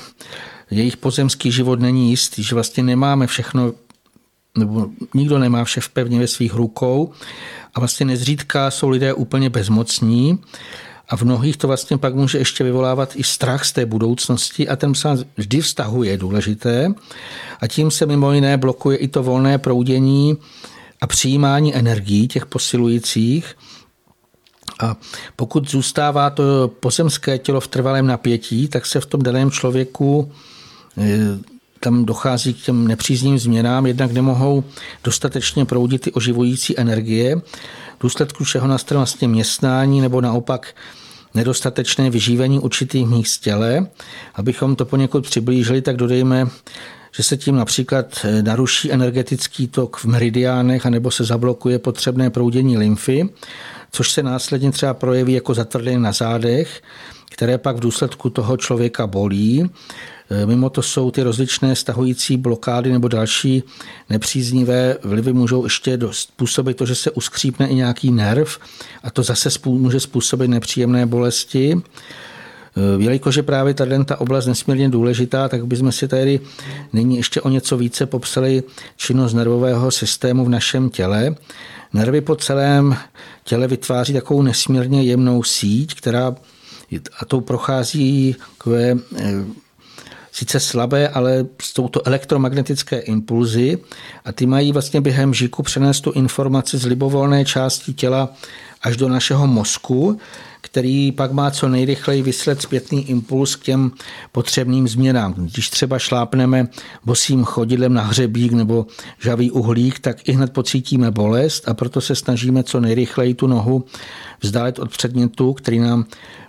jejich pozemský život není jistý, že vlastně nemáme všechno, nebo nikdo nemá vše pevně ve svých rukou a vlastně nezřídka jsou lidé úplně bezmocní a v mnohých to vlastně pak může ještě vyvolávat i strach z té budoucnosti a ten se vždy vztahuje, je důležité. A tím se mimo jiné blokuje i to volné proudění a přijímání energií těch posilujících. A pokud zůstává to pozemské tělo v trvalém napětí, tak se v tom daném člověku tam dochází k těm nepříznivým změnám, jednak nemohou dostatečně proudit ty oživující energie, v důsledku čeho nastane vlastně městnání nebo naopak nedostatečné vyžívení určitých míst těle. Abychom to poněkud přiblížili, tak dodejme, že se tím například eh, naruší energetický tok v meridiánech anebo se zablokuje potřebné proudění lymfy, což se následně třeba projeví jako zatvrdení na zádech, které pak v důsledku toho člověka bolí. E, mimo to jsou ty rozličné stahující blokády nebo další nepříznivé vlivy můžou ještě způsobit to, že se uskřípne i nějaký nerv a to zase může způsobit nepříjemné bolesti. E, jelikož je právě tady ta oblast nesmírně důležitá, tak bychom si tady nyní ještě o něco více popsali činnost nervového systému v našem těle. nervy po celém těle vytváří takovou nesmírně jemnou síť, která a tou prochází takové sice slabé, ale jsou to elektromagnetické impulzy a ty mají vlastně během žiku přenést tu informaci z libovolné části těla až do našeho mozku, který pak má co nejrychleji vyslet zpětný impuls k těm potřebným změnám. Když třeba šlápneme bosým chodidlem na hřebík nebo žavý uhlík, tak i hned pocítíme bolest a proto se snažíme co nejrychleji tu nohu vzdálet od předmětu, který nám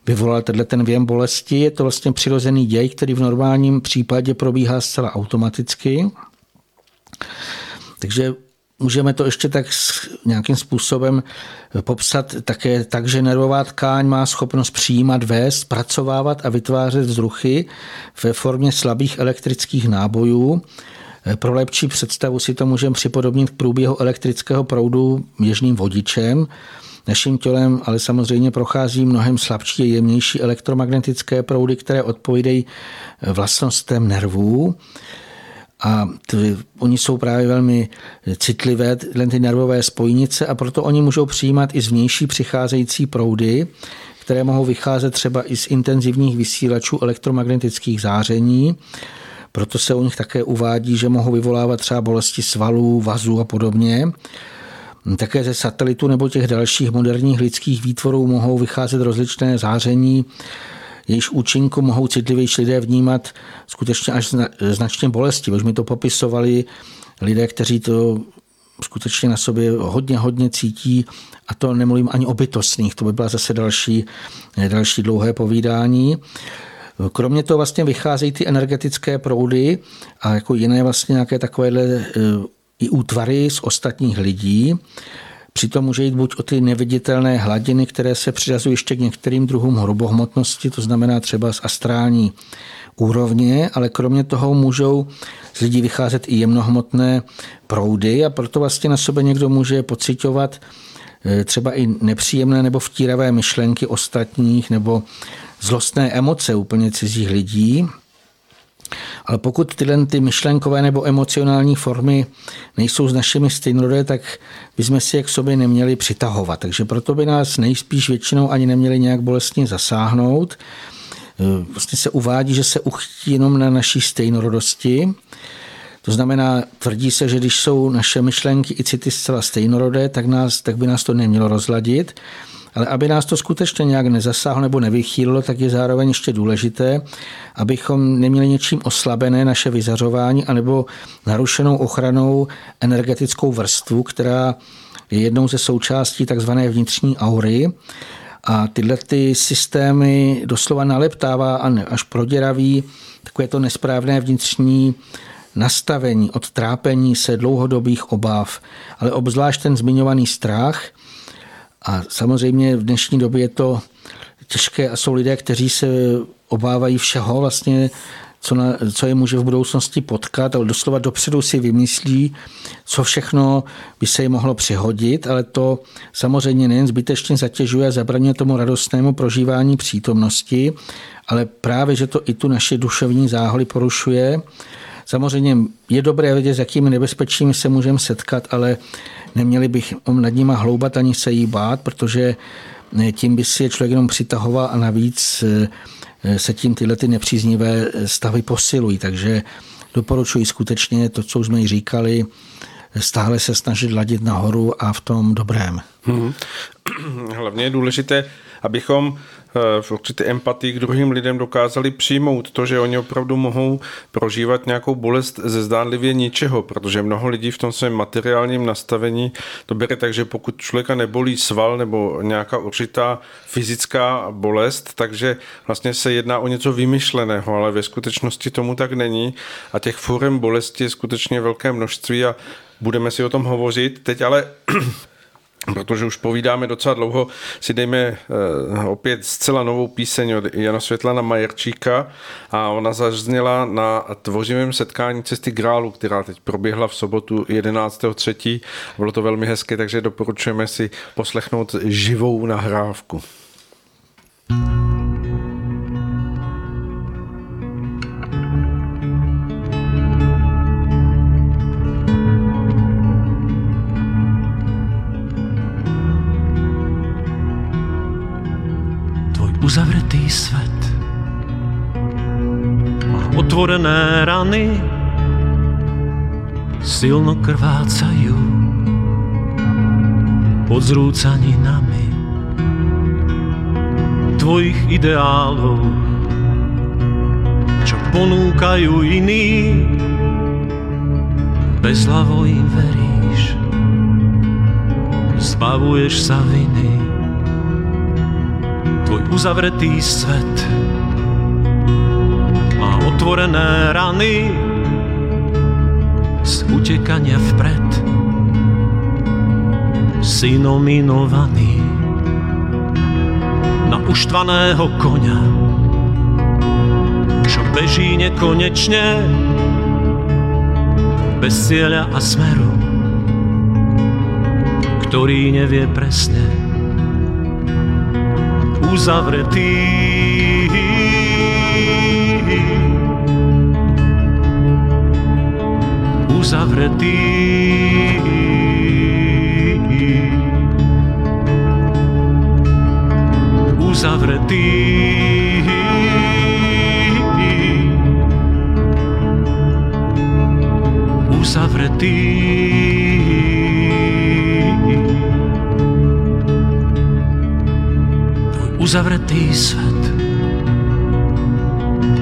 vyvolal tenhle ten věm bolesti. Je to vlastně přirozený děj, který v normálním případě probíhá zcela automaticky. Takže můžeme to ještě tak nějakým způsobem popsat také tak, že nervová tkáň má schopnost přijímat, vést, zpracovávat a vytvářet vzruchy ve formě slabých elektrických nábojů. Pro lepší představu si to můžeme připodobnit k průběhu elektrického proudu běžným vodičem. Naším tělem ale samozřejmě prochází mnohem slabší a jemnější elektromagnetické proudy, které odpovídají vlastnostem nervů. A ty, oni jsou právě velmi citlivé, ty nervové spojnice, a proto oni můžou přijímat i zvnější přicházející proudy, které mohou vycházet třeba i z intenzivních vysílačů elektromagnetických záření. Proto se u nich také uvádí, že mohou vyvolávat třeba bolesti svalů, vazů a podobně. Také ze satelitu nebo těch dalších moderních lidských výtvorů mohou vycházet rozličné záření, jejíž účinku mohou citlivější lidé vnímat skutečně až značně bolesti. Už mi to popisovali lidé, kteří to skutečně na sobě hodně, hodně cítí a to nemluvím ani o bytostných, to by byla zase další, další dlouhé povídání. Kromě toho vlastně vycházejí ty energetické proudy a jako jiné vlastně nějaké takovéhle e, i útvary z ostatních lidí. Přitom může jít buď o ty neviditelné hladiny, které se přiřazují ještě k některým druhům hrubohmotnosti, to znamená třeba z astrální úrovně, ale kromě toho můžou z lidí vycházet i jemnohmotné proudy a proto vlastně na sobě někdo může pocitovat eh, třeba i nepříjemné nebo vtíravé myšlenky ostatních nebo zlostné emoce úplně cizích lidí. Ale pokud tyhle ty myšlenkové nebo emocionální formy nejsou s našimi stejnorodé, tak bychom si je k sobě neměli přitahovat. Takže proto by nás nejspíš většinou ani neměli nějak bolestně zasáhnout. E, vlastně se uvádí, že se uchytí jenom na naší stejnorodosti. To znamená, tvrdí se, že když jsou naše myšlenky i city zcela stejnorodé, tak, nás, tak by nás to nemělo rozladit. Ale aby nás to skutečně nějak nezasáhlo nebo nevychýlilo, tak je zároveň ještě důležité, abychom neměli něčím oslabené naše vyzařování anebo narušenou ochranou energetickou vrstvu, která je jednou ze součástí takzvané vnitřní aury. A tyhle ty systémy doslova naleptává a až proděraví takové to nesprávné vnitřní nastavení od trápení se dlouhodobých obav, ale obzvlášť ten zmiňovaný strach – a samozřejmě v dnešní době je to těžké a jsou lidé, kteří se obávají všeho vlastně, co, na, co je může v budoucnosti potkat, ale doslova dopředu si vymyslí, co všechno by se jim mohlo přihodit, ale to samozřejmě nejen zbytečně zatěžuje a zabraňuje tomu radostnému prožívání přítomnosti, ale právě, že to i tu naše duševní záholy porušuje. Samozřejmě je dobré vědět, s jakými nebezpečími se můžeme setkat, ale neměli bych nad nima hloubat ani se jí bát, protože eh, tím by si je člověk jenom přitahoval a navíc eh, se tím tyhle ty nepříznivé stavy posilují. Takže doporučuji skutečně to, co už jsme říkali, stále se snažit ladit nahoru a v tom dobrém. Hmm. Hlavně je důležité, abychom Eh, v určité empatii k druhým lidem dokázali přijmout to, že oni opravdu mohou prožívat nějakou bolest ze zdánlivě ničeho, protože mnoho lidí v tom svém materiálním nastavení to bere tak, že pokud člověka nebolí sval nebo nějaká určitá fyzická bolest, takže vlastně se jedná o něco vymyšleného, ale ve skutečnosti tomu tak není a těch forem bolesti je skutečně velké množství a budeme si o tom hovořit. Teď ale protože už povídáme docela dlouho, si dejme uh, opět zcela novou píseň od Jana Světlana Majerčíka a ona zazněla na tvořivém setkání cesty Grálu, která teď proběhla v sobotu 11.3. Bylo to velmi hezké, takže doporučujeme si poslechnout živou nahrávku. thank you otvorené rany silno krvácajú pod zrúcaninami tvojich ideálov, čo ponúkajú iní. Bezhlavo im veríš, zbavuješ sa viny. Tvoj uzavretý svet otvorené rany z utekania vpred. Si nominovaný na uštvaného koňa, čo beží nekonečne bez cieľa a smeru, ktorý nevie presne. Uzavretý uzavretý uzavretý. Uzavretý. Uzavretý svet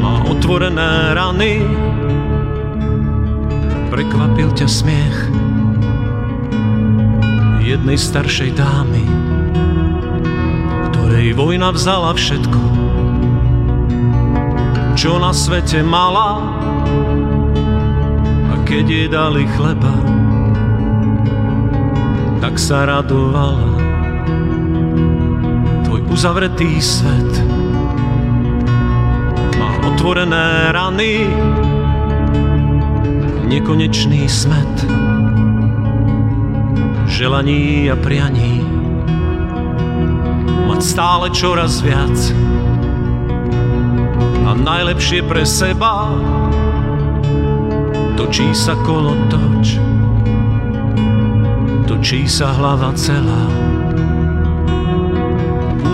má otvorené rany, prekvapil ťa smiech jednej staršej dámy ktorej vojna vzala všetko, čo na svete mala. A keď jej dali chleba, tak sa radovala. Tvoj uzavretý svet má otvorené rany, nekonečný smet. Želaní a prianí. Mať stále čoraz viac. A najlepšie pre seba. Točí sa kolo toč, točí sa hlava celá.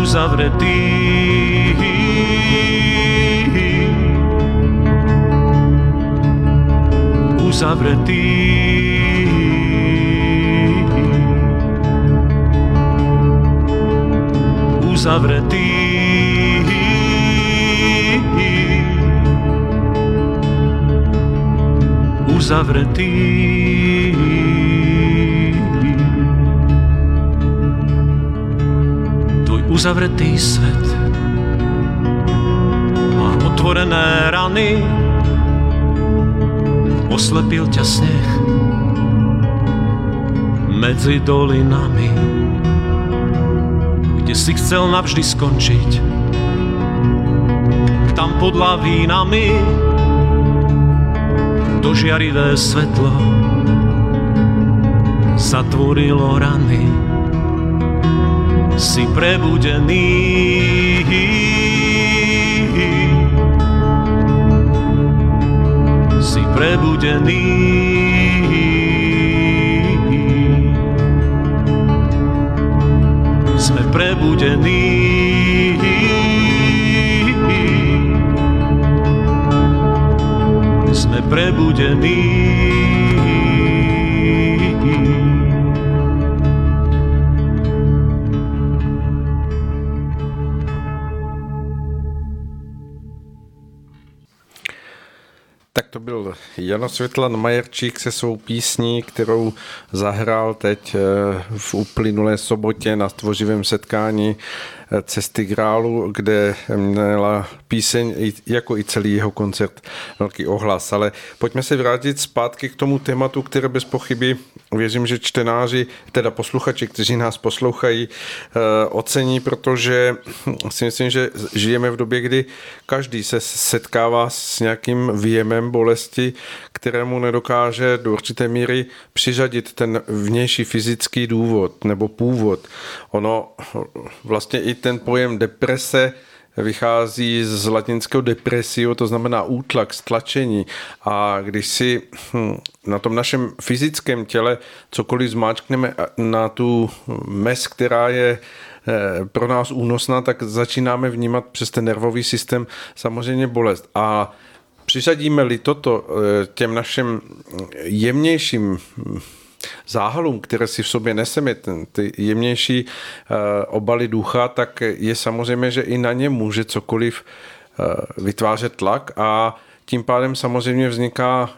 Uzavretý uzavretý uzavretý. Uzavretý. Tvoj uzavretý svet má otvorené rany, oslepil ťa sneh medzi dolinami si chcel navždy skončiť. Tam pod lavínami to žiarivé svetlo zatvorilo rany. Si prebudený prebudený prebudení. Sme prebudení. Jano Světlan Majerčík se svou písní, kterou zahrál teď eh, v uplynulé sobotě na stvořivém setkání Cesty grálu, kde měla píseň jako i celý jeho koncert velký ohlas. Ale pojďme se vrátit zpátky k tomu tématu, které bez pochyby věřím, že čtenáři, teda posluchači, kteří nás poslouchají, eh, ocení, protože si myslím, že žijeme v době, kdy každý se setkává s nějakým výjemem bolesti, kterému nedokáže do určité míry přiřadit ten vnější fyzický důvod nebo původ. Ono vlastně i ten pojem deprese vychází z latinského depresio, to znamená útlak, stlačení. A když si hm, na tom našem fyzickém těle cokoliv zmáčkneme na tu mes, která je eh, pro nás únosná, tak začínáme vnímat přes ten nervový systém samozřejmě bolest. A přiřadíme-li toto eh, těm našim jemnějším záhalům, které si v sobě neseme, ty jemnější obaly ducha, tak je samozřejmě, že i na ně může cokoliv vytvářet tlak a tím pádem samozřejmě vzniká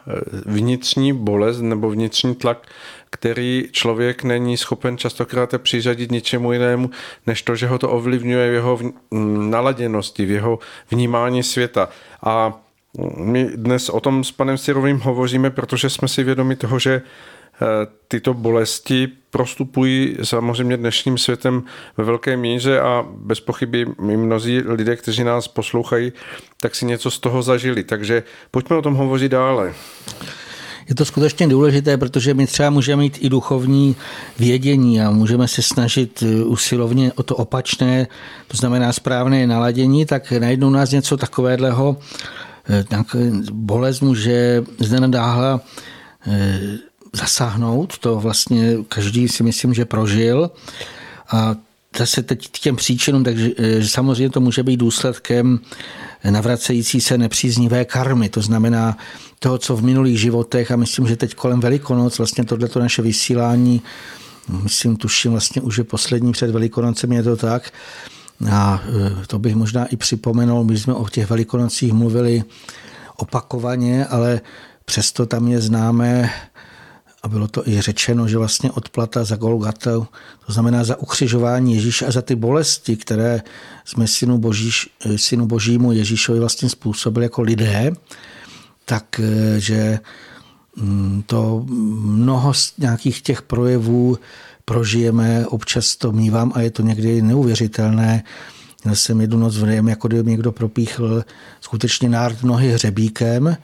vnitřní bolest nebo vnitřní tlak, který člověk není schopen častokrát přiřadit ničemu jinému, než to, že ho to ovlivňuje v jeho naladěnosti, v jeho vnímání světa. A my dnes o tom s panem Sirovým hovoříme, protože jsme si vědomi toho, že eh, tyto bolesti prostupují samozřejmě dnešním světem ve velké míře a bez pochyby mnozí lidé, kteří nás poslouchají, tak si něco z toho zažili. Takže pojďme o tom hovořit dále je to skutečně důležité, protože my třeba můžeme mít i duchovní vědění a můžeme se snažit eh, usilovně o to opačné, to znamená správné naladění, tak najednou nás něco takového, eh, bolest může zde nadáhla eh, zasáhnout, to vlastně každý si myslím, že prožil. A zase teď k těm příčinům, takže samozřejmě to může být důsledkem navracející se nepříznivé karmy, to znamená toho, co v minulých životech a myslím, že teď kolem Velikonoc vlastně tohleto naše vysílání, myslím, tuším vlastně už je poslední před Velikonocem, je to tak, a e, to bych možná i připomenul, my jsme o těch Velikonocích mluvili opakovaně, ale přesto tam je známé, a bylo to i řečeno, že vlastně odplata za Golgata, to znamená za ukřižování Ježíše a za ty bolesti, které jsme synu, Božíš, synu Božímu Ježíšovi vlastně způsobili jako lidé, tak eh, mm, to mnoho z nějakých těch projevů prožijeme, občas to mývám a je to někdy neuvěřitelné. Měl jsem jednu noc v jako kdyby někdo propíchl skutečně nárt nohy hřebíkem,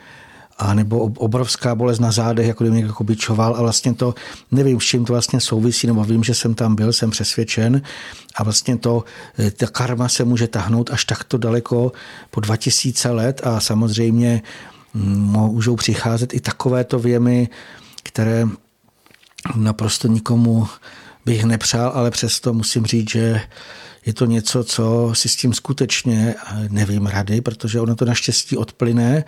a nebo obrovská bolest na zádech, jako kdyby někdo bičoval a vlastně to, nevím, s čím to vlastně souvisí, nebo vím, že jsem tam byl, jsem přesvědčen. A vlastně to, eh, ta karma se může tahnout až takto daleko po 2000 let. A samozřejmě můžou přicházet i takovéto věmy, které naprosto nikomu bych nepřál, ale přesto musím říct, že je to něco, co si s tím skutečně nevím rady, protože ono to naštěstí odplyne.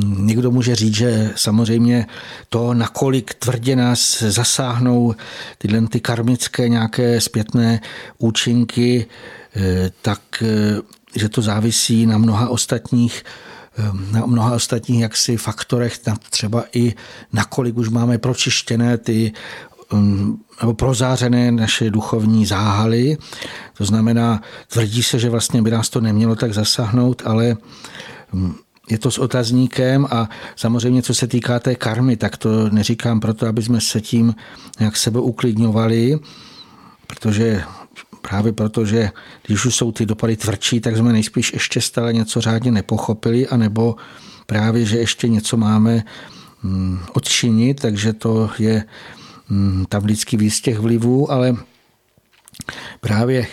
Někdo může říct, že samozřejmě to, nakolik tvrdě nás zasáhnou tyhle ty karmické nějaké zpětné účinky, eh, tak eh, že to závisí na mnoha ostatních na mnoha ostatních jaksi faktorech, třeba i nakolik už máme pročištěné ty um, nebo prozářené naše duchovní záhaly. To znamená, tvrdí se, že vlastně by nás to nemělo tak zasáhnout, ale um, je to s otazníkem a samozřejmě, co se týká té karmy, tak to neříkám proto, aby jsme se tím nějak sebe uklidňovali, protože právě proto, že když už jsou ty dopady tvrdší, tak jsme nejspíš ještě stále něco řádně nepochopili, anebo právě, že ještě něco máme mm, odčinit, takže to je mm, tam vždycky víc těch vlivů, ale právě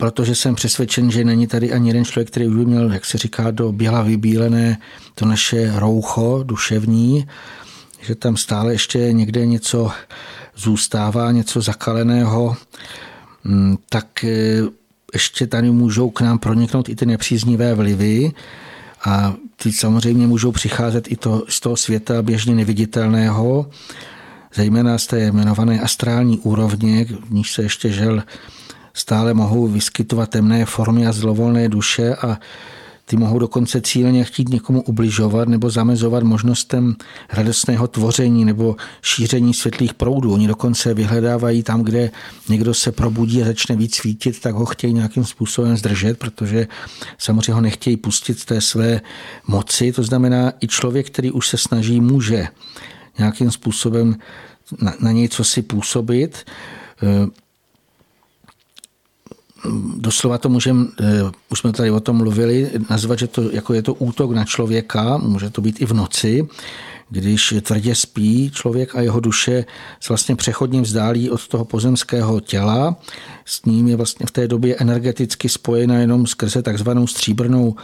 protože jsem přesvědčen, že není tady ani jeden člověk, který by měl, jak se říká, do běla vybílené to naše roucho duševní, že tam stále ještě někde něco zůstává, něco zakaleného, Mm, tak e, ještě tady můžou k nám proniknout i ty nepříznivé vlivy a ty samozřejmě můžou přicházet i to, z toho světa běžně neviditelného, zejména z té jmenované astrální úrovně, v níž se ještě žel stále mohou vyskytovat temné formy a zlovolné duše a ty mohou dokonce cíleně chtít někomu ubližovat nebo zamezovat možnostem radostného tvoření nebo šíření světlých proudů. Oni dokonce vyhledávají tam, kde někdo se probudí a začne víc svítit, tak ho chtějí nějakým způsobem zdržet, protože samozřejmě ho nechtějí pustit z té své moci. To znamená, i člověk, který už se snaží, může nějakým způsobem na, na něj co si působit doslova to můžeme, eh, už jsme tady o tom mluvili, nazvat, že to, jako je to útok na člověka, může to být i v noci, když tvrdě spí člověk a jeho duše se vlastně přechodně vzdálí od toho pozemského těla. S ním je vlastně v té době energeticky spojena jenom skrze takzvanou stříbrnou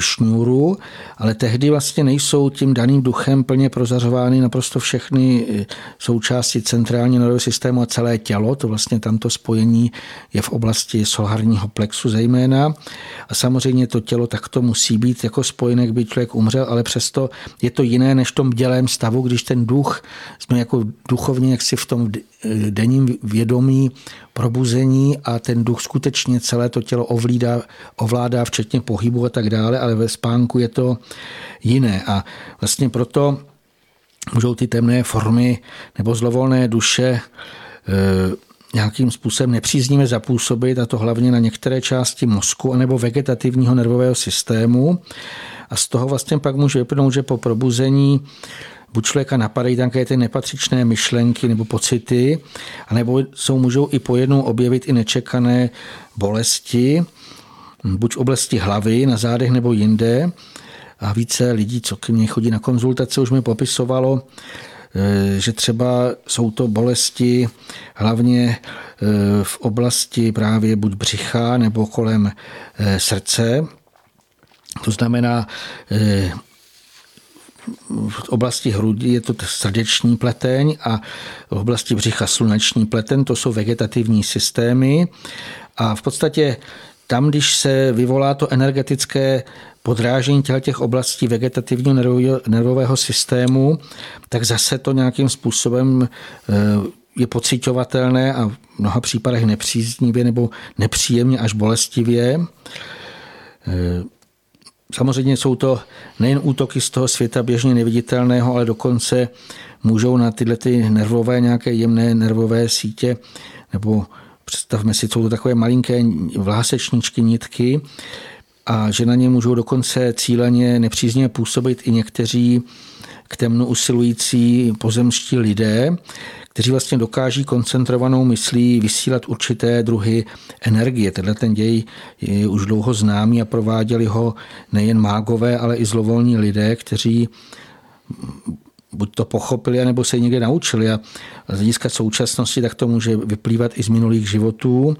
šňůru, ale tehdy vlastně nejsou tím daným duchem plně prozařovány naprosto všechny eh, součásti centrální nervového systému a celé tělo. To vlastně tamto spojení je v oblasti solárního plexu zejména. A samozřejmě to tělo takto musí být jako spojené, kdyby člověk umřel, ale přesto je to jiné než v tom dělém stavu, když ten duch, jsme jako duchovně jaksi v tom denním vědomí probuzení a ten duch skutečně celé to tělo ovlídá, ovládá, včetně pohybu a tak dále, ale ve spánku je to jiné. A vlastně proto můžou ty temné formy nebo zlovolné duše e, nějakým způsobem nepříznivě zapůsobit, a to hlavně na některé části mozku anebo vegetativního nervového systému. A z toho vlastně pak může vypnout, že po probuzení buď člověka napadají také ty nepatřičné myšlenky nebo pocity, anebo jsou, můžou i pojednou objevit i nečekané bolesti, buď v oblasti hlavy, na zádech nebo jinde. A více lidí, co k mně chodí na konzultace, už mi popisovalo, eh, že třeba jsou to bolesti hlavně eh, v oblasti právě buď břicha nebo kolem eh, srdce. To znamená, v oblasti hrudi je to srdeční pleteň a v oblasti břicha sluneční pleteň, to jsou vegetativní systémy. A v podstatě tam, když se vyvolá to energetické podrážení těch oblastí vegetativního nervového systému, tak zase to nějakým způsobem eh, je pocitovatelné a v mnoha případech nepříznivě nebo nepříjemně až bolestivě. Samozřejmě jsou to nejen útoky z toho světa běžně neviditelného, ale dokonce můžou na tyhle ty nervové, nějaké jemné nervové sítě, nebo představme si, jsou to takové malinké vlásečničky, nitky, a že na ně můžou dokonce cíleně nepřízně působit i někteří k temnu usilující pozemští lidé, kteří vlastně dokáží koncentrovanou myslí vysílat určité druhy energie. Tenhle ten děj je už dlouho známý a prováděli ho nejen mágové, ale i zlovolní lidé, kteří buď to pochopili, nebo se někde naučili. A z hlediska současnosti tak to může vyplývat i z minulých životů.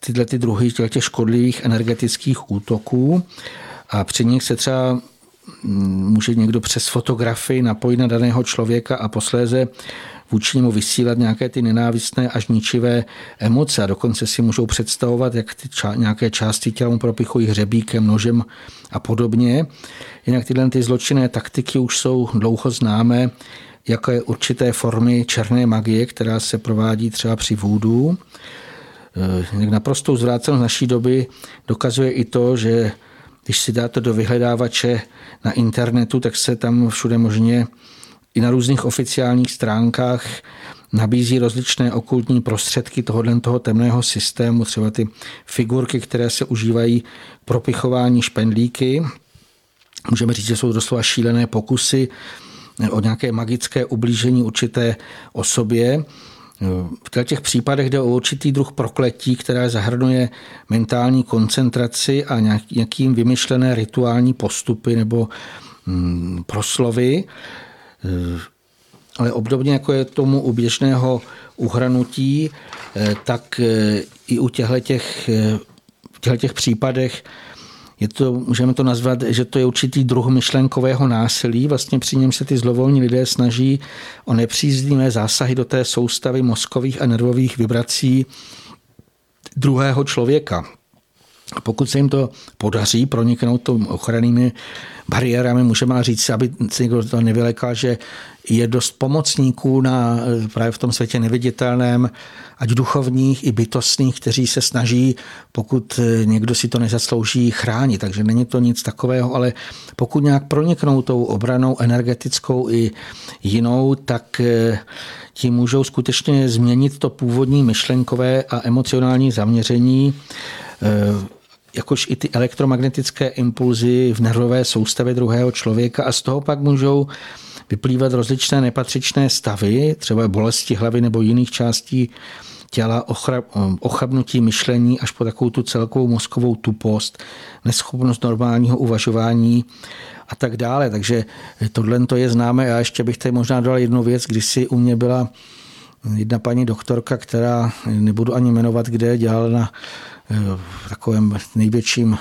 Tyhle ty druhy těch škodlivých energetických útoků a při nich se třeba může někdo přes fotografii napojit na daného člověka a posléze vůči němu vysílat nějaké ty nenávistné až ničivé emoce a dokonce si můžou představovat, jak ty ča- nějaké části těla mu propichují hřebíkem, nožem a podobně. Jinak tyhle ty zločinné taktiky už jsou dlouho známé, jako je určité formy černé magie, která se provádí třeba při vůdu. E, naprostou zvrácenost naší doby dokazuje i to, že když si dáte do vyhledávače na internetu, tak se tam všude možně i na různých oficiálních stránkách nabízí rozličné okultní prostředky tohohle toho temného systému, třeba ty figurky, které se užívají k propichování špendlíky. Můžeme říct, že jsou doslova šílené pokusy o nějaké magické ublížení určité osobě. V těch případech jde o určitý druh prokletí, které zahrnuje mentální koncentraci a nějakým vymyšlené rituální postupy nebo mm, proslovy. Ale obdobně jako je tomu u běžného uhranutí, eh, tak eh, i u těchto těch, eh, těchto těch případech je to, můžeme to nazvat, že to je určitý druh myšlenkového násilí. Vlastně při něm se ty zlovolní lidé snaží o nepříznivé zásahy do té soustavy mozkových a nervových vibrací druhého člověka. A pokud se jim to podaří proniknout to ochrannými bariérami, můžeme říct, aby se někdo to nevylekal, že je dost pomocníků na, právě v tom světě neviditelném, ať duchovních i bytostných, kteří se snaží, pokud někdo si to nezaslouží, chránit. Takže není to nic takového, ale pokud nějak proniknou tou obranou energetickou i jinou, tak eh, ti můžou skutečně změnit to původní myšlenkové a emocionální zaměření eh, jakož i ty elektromagnetické impulzy v nervové soustavě druhého člověka a z toho pak můžou vyplývat rozličné nepatřičné stavy, třeba bolesti hlavy nebo jiných částí těla, ochabnutí myšlení až po takovou tu celkovou mozkovou tupost, neschopnost normálního uvažování a tak dále. Takže tohle to je známé a ještě bych tady možná dal jednu věc, když si u mě byla jedna paní doktorka, která nebudu ani jmenovat, kde dělala na v takovém největším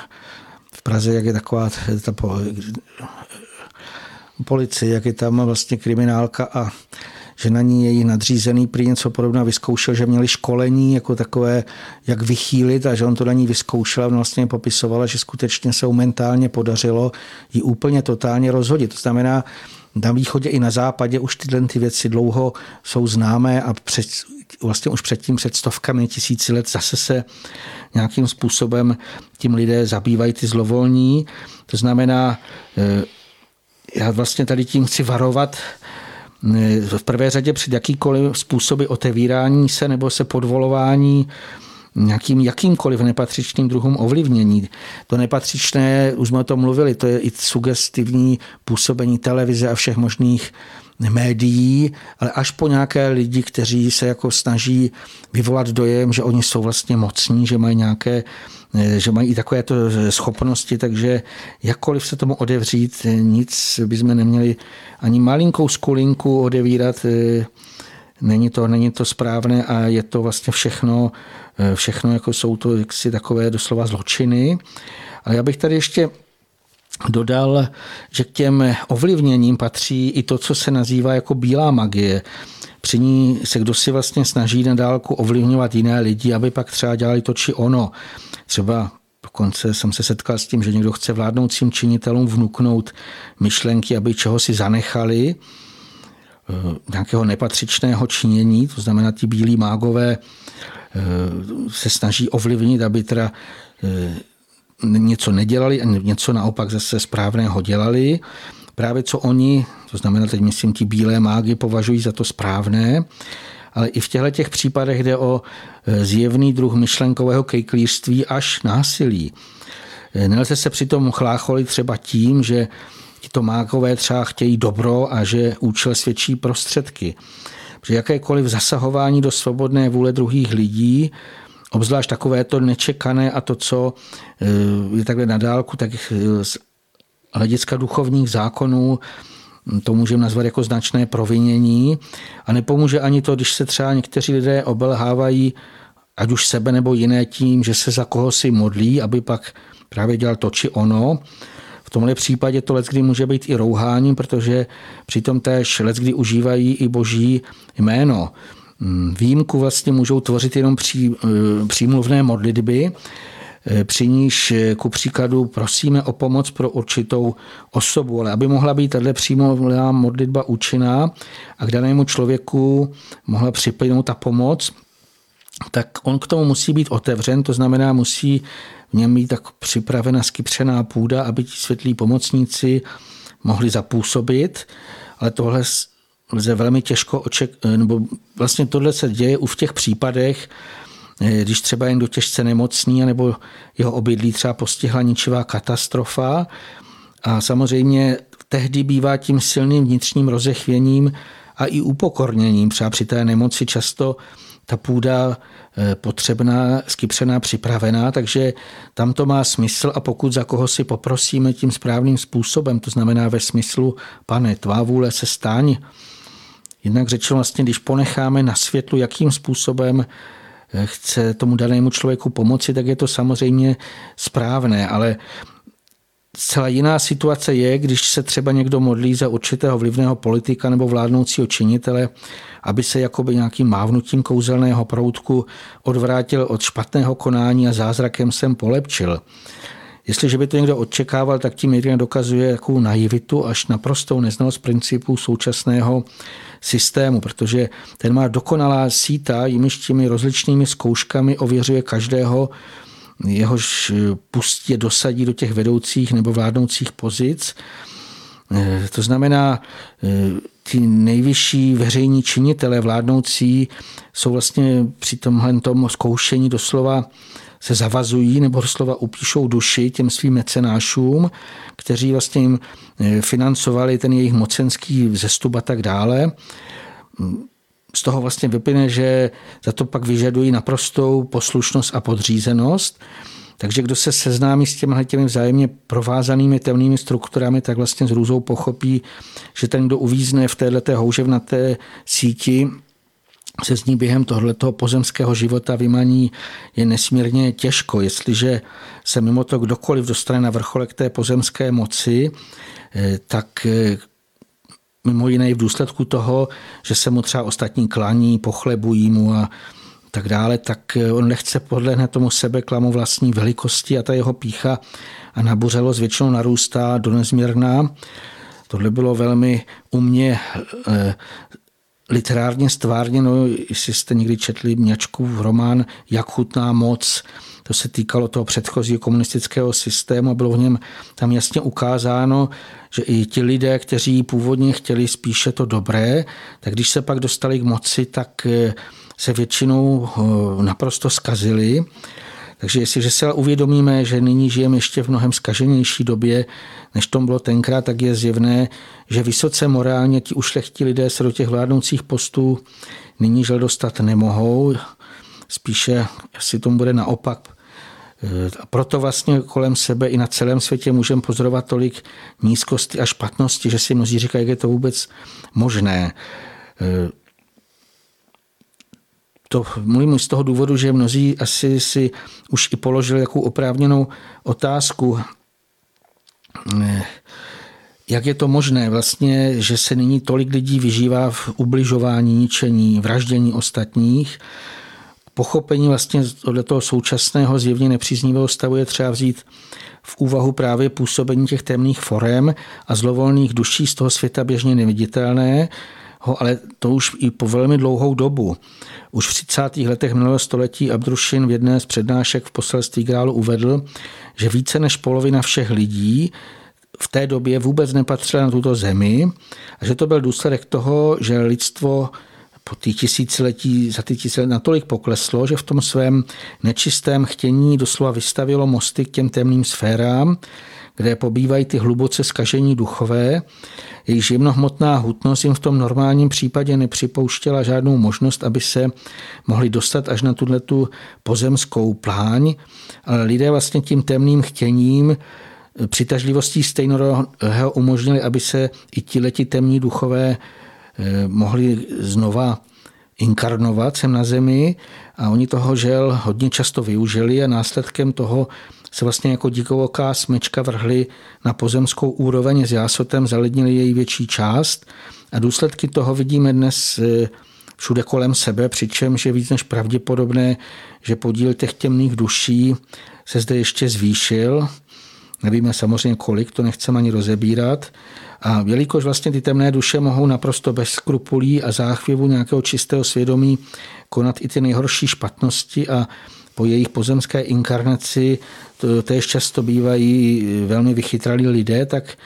v Praze, jak je taková ta policie, jak je tam vlastně kriminálka a že na ní její nadřízený prý něco podobného vyzkoušel, že měli školení jako takové, jak vychýlit a že on to na ní vyzkoušel a vlastně popisovala, že skutečně se mentálně podařilo ji úplně totálně rozhodit. To znamená, na východě i na západě už tyhle ty věci dlouho jsou známé a před, vlastně už předtím před stovkami tisíci let zase se nějakým způsobem tím lidé zabývají ty zlovolní. To znamená, eh, já vlastně tady tím chci varovat eh, v prvé řadě před jakýkoliv způsoby otevírání se nebo se podvolování nějakým jakýmkoliv nepatřičným druhům ovlivnění. To nepatřičné, už jsme o tom mluvili, to je i sugestivní působení televize a všech možných médií, ale až po nějaké lidi, kteří se jako snaží vyvolat dojem, že oni jsou vlastně mocní, že mají nějaké že mají i takovéto schopnosti, takže jakkoliv se tomu odevřít, nic bychom neměli ani malinkou skulinku odevírat, není to, není to správné a je to vlastně všechno, všechno jako jsou to jaksi takové doslova zločiny. Ale já bych tady ještě dodal, že k těm ovlivněním patří i to, co se nazývá jako bílá magie. Při ní se kdo si vlastně snaží na dálku ovlivňovat jiné lidi, aby pak třeba dělali to či ono. Třeba Dokonce jsem se setkal s tím, že někdo chce vládnoucím činitelům vnuknout myšlenky, aby čeho si zanechali, eh, nějakého nepatřičného činění, to znamená, ti bílí mágové eh, se snaží ovlivnit, aby teda eh, něco nedělali a něco naopak zase správného dělali. Právě co oni, to znamená teď myslím ti bílé mágy, považují za to správné, ale i v těchto těch případech jde o zjevný druh myšlenkového kejklířství až násilí. Nelze se přitom chlácholit třeba tím, že tito mágové třeba chtějí dobro a že účel svědčí prostředky. Při jakékoliv zasahování do svobodné vůle druhých lidí obzvlášť takové to nečekané a to, co eh, je takhle na dálku, tak eh, z hlediska duchovních zákonů hm, to můžeme nazvat jako značné provinění a nepomůže ani to, když se třeba někteří lidé obelhávají ať už sebe nebo jiné tím, že se za koho si modlí, aby pak právě dělal to či ono. V tomhle případě to leckdy může být i rouháním, protože přitom též leckdy užívají i boží jméno. Mm, výjimku vlastně můžou tvořit jenom pří, eh, přímluvné modlitby, eh, při níž eh, ku příkladu prosíme o pomoc pro určitou osobu, ale aby mohla být tato přímluvná modlitba účinná a k danému člověku mohla připlynout ta pomoc, tak on k tomu musí být otevřen, to znamená, musí v něm být tak připravena skypřená půda, aby ti světlí pomocníci mohli zapůsobit, ale tohle lze velmi těžko oček, nebo vlastně tohle se děje u v těch případech, eh, když třeba jen do těžce nemocný, nebo jeho obydlí třeba postihla ničivá katastrofa. A samozřejmě tehdy bývá tím silným vnitřním rozechvěním a i upokorněním. Třeba při té nemoci často ta půda eh, potřebná, skypřená, připravená, takže tam to má smysl a pokud za koho si poprosíme tím správným způsobem, to znamená ve smyslu, pane, tvá vůle se stáň, Jednak řečeno vlastně, když ponecháme na světlu, jakým způsobem eh, chce tomu danému člověku pomoci, tak je to samozřejmě správné, ale Zcela jiná situace je, když se třeba někdo modlí za určitého vlivného politika nebo vládnoucího činitele, aby se jakoby nějakým mávnutím kouzelného proutku odvrátil od špatného konání a zázrakem sem polepčil. Jestliže by to někdo očekával, tak tím jednak dokazuje jakou naivitu až naprostou neznalost principů současného systému, protože ten má dokonalá síta, jimiž těmi rozličnými zkouškami ověřuje každého, jehož pustě dosadí do těch vedoucích nebo vládnoucích pozic. Eh, to znamená, eh, ty nejvyšší veřejní činitelé vládnoucí jsou vlastně při tomhle tom zkoušení doslova se zavazují nebo doslova upíšou duši těm svým mecenášům, kteří vlastně jim eh, financovali ten jejich mocenský vzestup a tak dále. Z toho vlastně vyplyne, že za to pak vyžadují naprostou poslušnost a podřízenost. Takže kdo se seznámí s těmi těmi vzájemně provázanými temnými strukturami, tak vlastně s růzou pochopí, že ten, kdo uvízne v této houževnaté síti, se z ní během tohoto pozemského života vymaní je nesmírně těžko. Jestliže se mimo to kdokoliv dostane na vrcholek té pozemské moci, eh, tak eh, mimo jiné v důsledku toho, že se mu třeba ostatní klaní, pochlebují mu a tak dále, tak eh, on nechce podlehnout tomu sebeklamu vlastní velikosti a ta jeho pícha a nabuřelost většinou narůstá do nezměrná. Tohle bylo velmi umě literárně stvárněno, jestli jste někdy četli Měčkův román Jak chutná moc, to se týkalo toho předchozího komunistického systému a bylo v něm tam jasně ukázáno, že i ti lidé, kteří původně chtěli spíše to dobré, tak když se pak dostali k moci, tak eh, se většinou eh, naprosto skazili. Takže jestliže se uvědomíme, že nyní žijeme ještě v mnohem skaženější době, než tom bylo tenkrát, tak je zjevné, že vysoce morálně ti ušlechtí lidé se do těch vládnoucích postů nyní žel dostat nemohou. Spíše si tomu bude naopak. A proto vlastně kolem sebe i na celém světě můžeme pozorovat tolik nízkosti a špatnosti, že si mnozí říkají, jak je to vůbec možné to mluvím z toho důvodu, že mnozí asi si už i položili jakou oprávněnou otázku, eh, jak je to možné vlastně, že se nyní tolik lidí vyžívá v ubližování, ničení, vraždění ostatních. Pochopení vlastně od toho současného zjevně nepříznivého stavu je třeba vzít v úvahu právě působení těch temných forem a zlovolných duší z toho světa běžně neviditelné, ale to už i po velmi dlouhou dobu. Už v 30. letech minulého století Abdrušin v jedné z přednášek v poselství Grálu uvedl, že více než polovina všech lidí v té době vůbec nepatřila na tuto zemi a že to byl důsledek toho, že lidstvo po těch tisíciletí, za ty tisíciletí natolik pokleslo, že v tom svém nečistém chtění doslova vystavilo mosty k těm temným sférám, kde pobývají ty hluboce skažení duchové, jejich jemnohmotná hutnost jim v tom normálním případě nepřipouštěla žádnou možnost, aby se mohli dostat až na tuhle tu pozemskou pláň, ale lidé vlastně tím temným chtěním přitažlivostí stejného umožnili, aby se i ti leti temní duchové eh, mohli znova inkarnovat sem na zemi a oni toho žel hodně často využili a následkem toho se vlastně jako díkovoká smečka vrhli na pozemskou úroveň s jásotem, zalednili její větší část a důsledky toho vidíme dnes e, všude kolem sebe, přičemž je víc než pravděpodobné, že podíl těch temných duší se zde ještě zvýšil. Nevíme samozřejmě kolik, to nechceme ani rozebírat. A jelikož vlastně ty temné duše mohou naprosto bez skrupulí a záchvěvu nějakého čistého svědomí konat i ty nejhorší špatnosti a po jejich pozemské inkarnaci to, též často bývají velmi vychytralí lidé, tak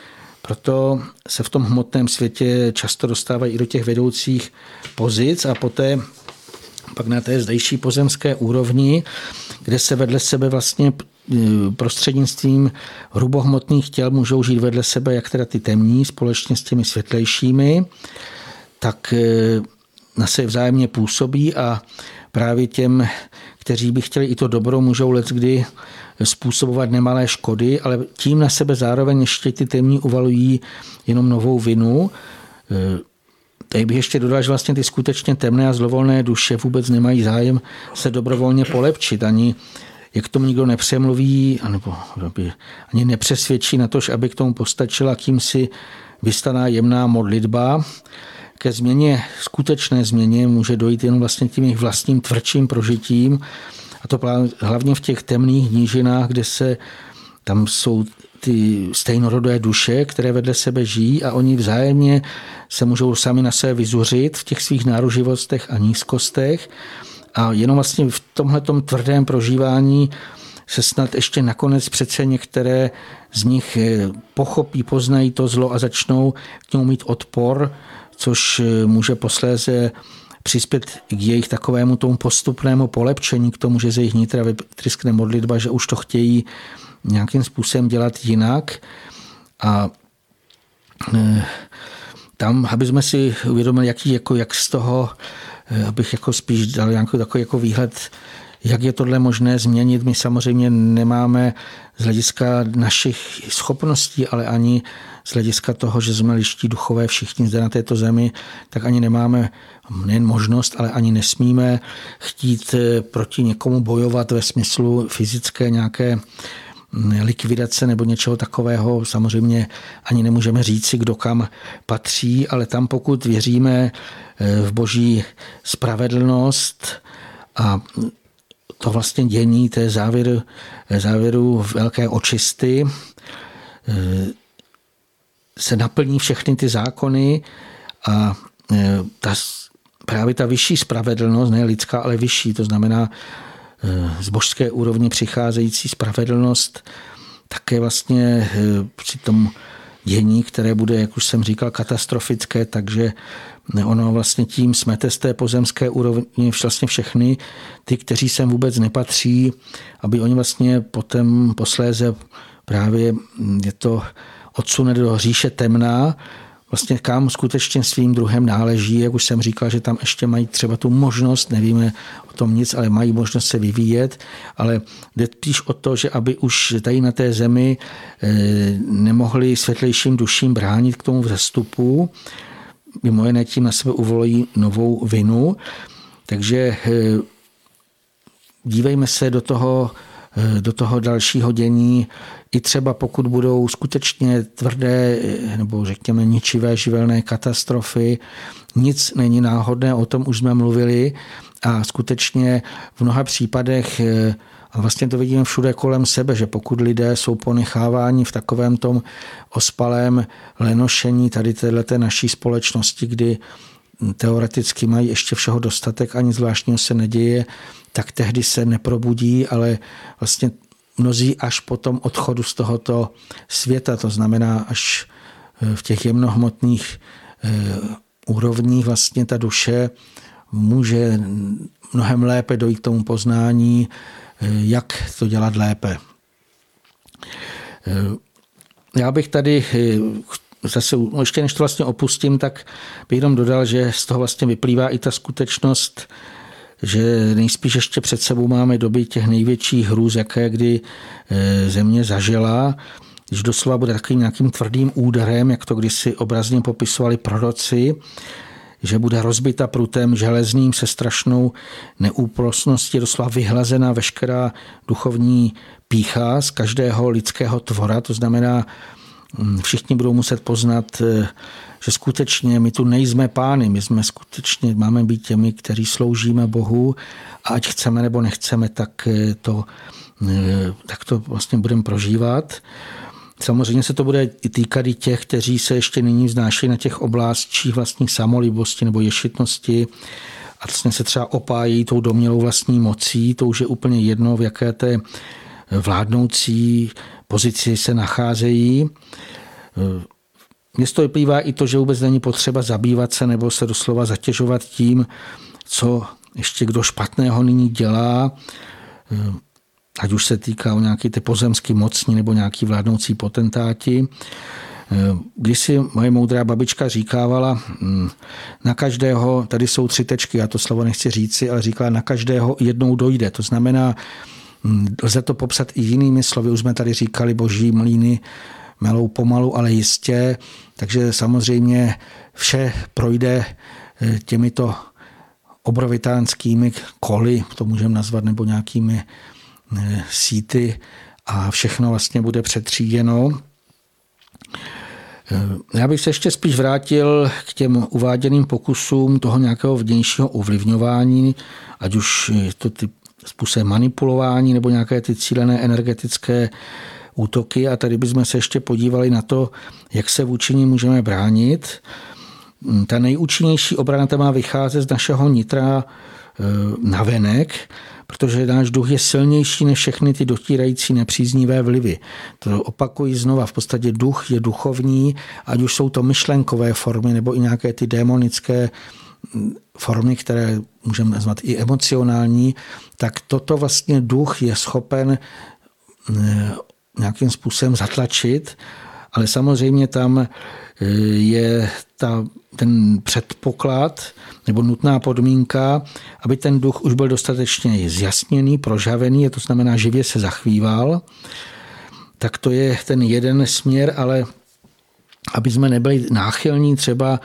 proto se v tom hmotném světě často dostávají i do těch vedoucích pozic a poté pak na té zdejší pozemské úrovni, kde se vedle sebe vlastně prostřednictvím hrubohmotných těl můžou žít vedle sebe jak teda ty temní společně s těmi světlejšími, tak e, na se vzájemně působí a právě těm, kteří by chtěli i to dobro, můžou let kdy způsobovat nemalé škody, ale tím na sebe zároveň ještě ty temní uvalují jenom novou vinu. E, tady bych ještě dodal, že vlastně ty skutečně temné a zlovolné duše vůbec nemají zájem se dobrovolně polepčit, ani jak tomu nikdo nepřemluví, anebo ani nepřesvědčí na to, aby k tomu postačila kýmsi vystaná jemná modlitba. Ke změně, skutečné změně může dojít jen vlastně tím jejich vlastním tvrdším prožitím, a to hlavně v těch temných nížinách, kde se tam jsou ty stejnorodé duše, které vedle sebe žijí a oni vzájemně se můžou sami na sebe vyzuřit v těch svých náruživostech a nízkostech. A jenom vlastně v tomhle tvrdém prožívání se snad ještě nakonec přece některé z nich eh, pochopí, poznají to zlo a začnou k němu mít odpor, což eh, může posléze přispět k jejich takovému tomu postupnému polepšení, k tomu, že ze jejich nitra vytryskne modlitba, že už to chtějí nějakým způsobem dělat jinak. A e, tam, aby jsme si uvědomili, jaký, jako, jak z toho, abych jako spíš dal nějaký takový jako výhled, Jak je tohle možné změnit? My samozřejmě nemáme z hlediska našich schopností, ale ani z hlediska toho, že jsme liští duchové všichni zde na této zemi, tak ani nemáme nejen možnost, ale ani nesmíme chtít eh, proti někomu bojovat ve smyslu fyzické nějaké likvidace nebo něčeho takového. Samozřejmě ani nemůžeme říci, kdo kam patří, ale tam pokud věříme eh, v boží spravedlnost a to vlastně dění té závěru, závěru velké očisty eh, se naplní všechny ty zákony a ta právě ta vyšší spravedlnost, ne lidská, ale vyšší, to znamená eh, z božské úrovně přicházející spravedlnost, také vlastně eh, při tom dění, které bude, jak už jsem říkal, katastrofické, takže ono vlastně tím smete z té pozemské úrovně vlastně všechny ty, kteří sem vůbec nepatří, aby oni vlastně potom posléze právě je to odsune do říše temná, vlastně kam skutečně svým druhem náleží. Jak už jsem říkal, že tam ještě mají třeba tu možnost, nevíme o tom nic, ale mají možnost se vyvíjet, ale jde spíš o to, že aby už tady na té zemi eh, nemohli světlejším duším bránit k tomu vzestupu, mimo jiné tím na sebe uvolují novou vinu. Takže eh, dívejme se do toho, do toho dalšího dění. I třeba pokud budou skutečně tvrdé nebo řekněme ničivé živelné katastrofy, nic není náhodné, o tom už jsme mluvili. A skutečně v mnoha případech a vlastně to vidíme všude kolem sebe, že pokud lidé jsou ponecháváni v takovém tom ospalém lenošení tady této naší společnosti, kdy teoreticky mají ještě všeho dostatek, ani zvláštního se neděje, tak tehdy se neprobudí, ale vlastně mnozí až po tom odchodu z tohoto světa, to znamená až eh, v těch jemnohmotných eh, úrovních vlastně ta duše může mnohem lépe dojít k tomu poznání, eh, jak to dělat lépe. Já bych tady zase, ještě než to vlastně opustím, tak bych jenom dodal, že z toho vlastně vyplývá i ta skutečnost, že nejspíš ještě před sebou máme doby těch největších hrůz, jaké kdy e, země zažila, když doslova bude takovým nějakým tvrdým úderem, jak to kdysi obrazně popisovali proroci, že bude rozbita prutem železným se strašnou neúprostností, doslova vyhlazena veškerá duchovní pícha z každého lidského tvora, to znamená, všichni budou muset poznat e, že skutečně my tu nejsme pány, my jsme skutečně, máme být těmi, kteří sloužíme Bohu. A ať chceme nebo nechceme, tak eh, to, eh, tak to vlastně budeme prožívat. Samozřejmě se to bude i týkat i těch, kteří se ještě nyní vznášejí na těch oblastích vlastní samolibosti nebo ješitnosti. A vlastně se třeba opájí tou domělou vlastní mocí, to už je úplně jedno, v jaké té vládnoucí pozici se nacházejí. Toho vyplývá i to, že vůbec není potřeba zabývat se nebo se doslova zatěžovat tím, co ještě kdo špatného nyní dělá, ať už se týká o nějaký ty pozemský mocní nebo nějaký vládnoucí potentáti. Když si moje moudrá babička říkávala, hm, na každého, tady jsou tři tečky, já to slovo nechci říci, ale říkala, na každého jednou dojde. To znamená, lze to popsat i jinými slovy, už jsme tady říkali boží mlíny, melou pomalu, ale jistě. Takže samozřejmě vše projde eh, těmito obrovitánskými koly, to můžeme nazvat, nebo nějakými eh, síty a všechno vlastně bude přetříděno. Eh, já bych se ještě spíš vrátil k těm uváděným pokusům toho nějakého vnějšího ovlivňování, ať už je to ty způsob manipulování nebo nějaké ty cílené energetické útoky a tady bychom se ještě podívali na to, jak se vůči ní můžeme bránit. Ta nejúčinnější obrana má vycházet z našeho nitra e, navenek, protože náš duch je silnější než všechny ty dotírající nepříznivé vlivy. To opakuji znova, v podstatě duch je duchovní, ať už jsou to myšlenkové formy nebo i nějaké ty démonické formy, které můžeme nazvat i emocionální, tak toto vlastně duch je schopen e, nějakým způsobem zatlačit ale samozřejmě tam e, je ta, ten předpoklad nebo nutná podmínka, aby ten duch už byl dostatečně zjasněný, prožavený, to znamená živě se zachvíval, tak to je ten jeden směr, ale aby jsme nebyli náchylní třeba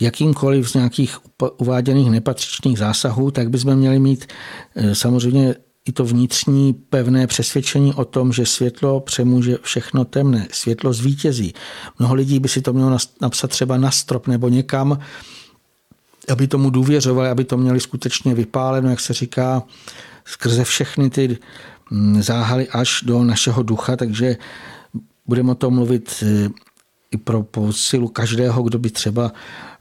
jakýmkoliv z nějakých uváděných nepatřičných zásahů, tak bychom měli mít e, samozřejmě i to vnitřní pevné přesvědčení o tom, že světlo přemůže všechno temné, světlo zvítězí. Mnoho lidí by si to mělo napsat třeba na strop nebo někam, aby tomu důvěřovali, aby to měli skutečně vypáleno, jak se říká, skrze všechny ty mm, záhaly až do našeho ducha, takže budeme o tom mluvit e, i pro posilu každého, kdo by třeba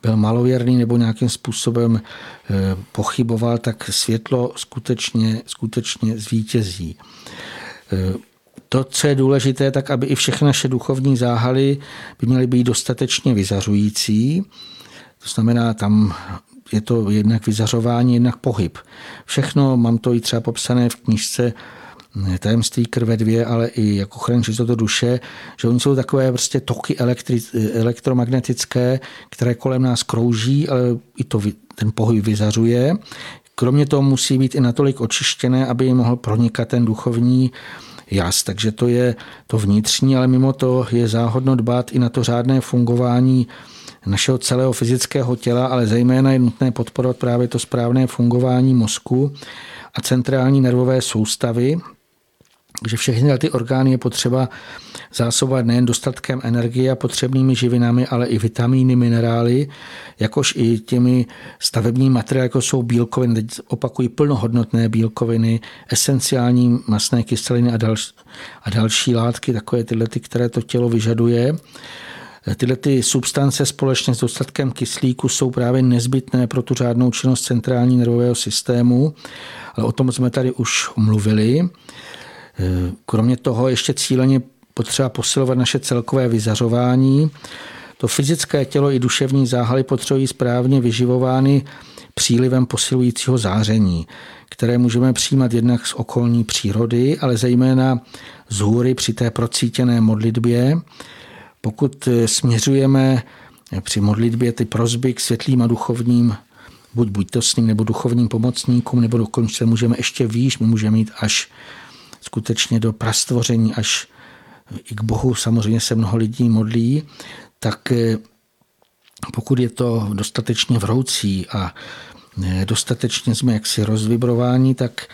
byl malověrný nebo nějakým způsobem eh, pochyboval, tak světlo skutečně, skutečně zvítězí. Eh, to, co je důležité, tak aby i všechny naše duchovní záhaly by měly být dostatečně vyzařující. To znamená, tam je to jednak vyzařování, jednak pohyb. Všechno, mám to i třeba popsané v knižce tajemství krve dvě, ale i jako ochrany čistotu duše, že oni jsou takové prostě toky elektri, elektromagnetické, které kolem nás krouží, ale i to, ten pohyb vyzařuje. Kromě toho musí být i natolik očištěné, aby mohl pronikat ten duchovní jas. Takže to je to vnitřní, ale mimo to je záhodno dbát i na to řádné fungování našeho celého fyzického těla, ale zejména je nutné podporovat právě to správné fungování mozku a centrální nervové soustavy, že všechny ty orgány je potřeba zásobovat nejen dostatkem energie a potřebnými živinami, ale i vitamíny, minerály, jakož i těmi stavebními materiály, jako jsou bílkoviny, teď opakují plnohodnotné bílkoviny, esenciální masné kyseliny a, další, a další látky, takové tyhle, ty, které to tělo vyžaduje. Tyhle ty substance společně s dostatkem kyslíku jsou právě nezbytné pro tu řádnou činnost centrální nervového systému, ale o tom jsme tady už mluvili. Kromě toho ještě cíleně potřeba posilovat naše celkové vyzařování. To fyzické tělo i duševní záhaly potřebují správně vyživovány přílivem posilujícího záření, které můžeme přijímat jednak z okolní přírody, ale zejména z hůry při té procítěné modlitbě. Pokud směřujeme při modlitbě ty prozby k světlým a duchovním buď bytostným nebo duchovním pomocníkům, nebo dokonce můžeme ještě výš, my můžeme mít až skutečně do prastvoření až i k Bohu samozřejmě se mnoho lidí modlí, tak eh, pokud je to dostatečně vroucí a eh, dostatečně jsme jaksi rozvibrováni, tak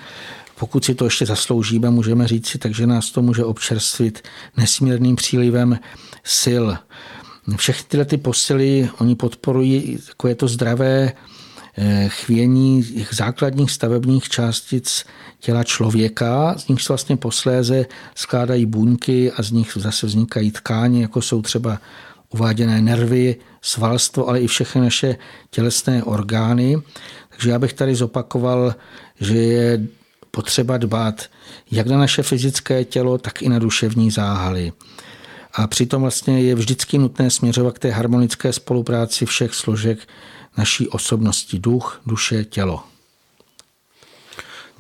pokud si to ještě zasloužíme, můžeme říct si, takže nás to může občerstvit nesmírným přílivem sil. Všechny tyhle ty posily, oni podporují takové to zdravé chvění těch základních stavebních částic těla člověka, z nich se vlastně posléze skládají buňky a z nich zase vznikají tkáně, jako jsou třeba uváděné nervy, svalstvo, ale i všechny naše tělesné orgány. Takže já bych tady zopakoval, že je potřeba dbát jak na naše fyzické tělo, tak i na duševní záhaly. A přitom vlastně je vždycky nutné směřovat k té harmonické spolupráci všech složek naší osobnosti, duch, duše, tělo.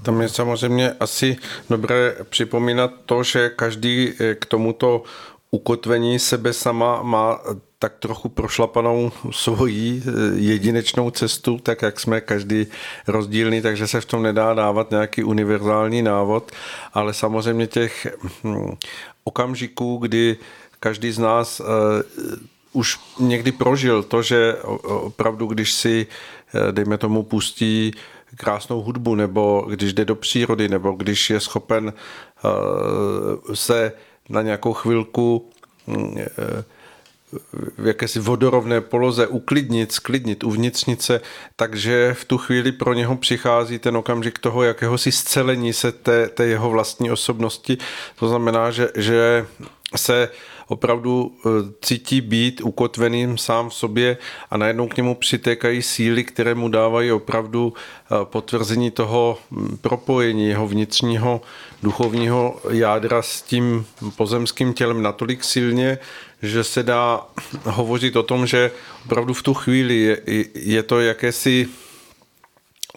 Tam je samozřejmě asi dobré připomínat to, že každý eh, k tomuto ukotvení sebe sama má tak trochu prošlapanou svoji eh, jedinečnou cestu, tak jak jsme každý rozdílný, takže se v tom nedá dávat nějaký univerzální návod, ale samozřejmě těch hm, okamžiků, kdy každý z nás eh, už někdy prožil to, že opravdu, když si, eh, dejme tomu, pustí krásnou hudbu, nebo když jde do přírody, nebo když je schopen eh, se na nějakou chvilku mm, eh, v jakési vodorovné poloze uklidnit, sklidnit, uvnitřnit se, takže v tu chvíli pro něho přichází ten okamžik toho jakéhosi scelení se té, té jeho vlastní osobnosti. To znamená, že, že se opravdu eh, cítí být ukotveným sám v sobě a najednou k němu přitékají síly, které mu dávají opravdu eh, potvrzení toho hm, propojení jeho vnitřního duchovního jádra s tím pozemským tělem natolik silně, že se dá hovořit o tom, že opravdu v tu chvíli je, je to jakési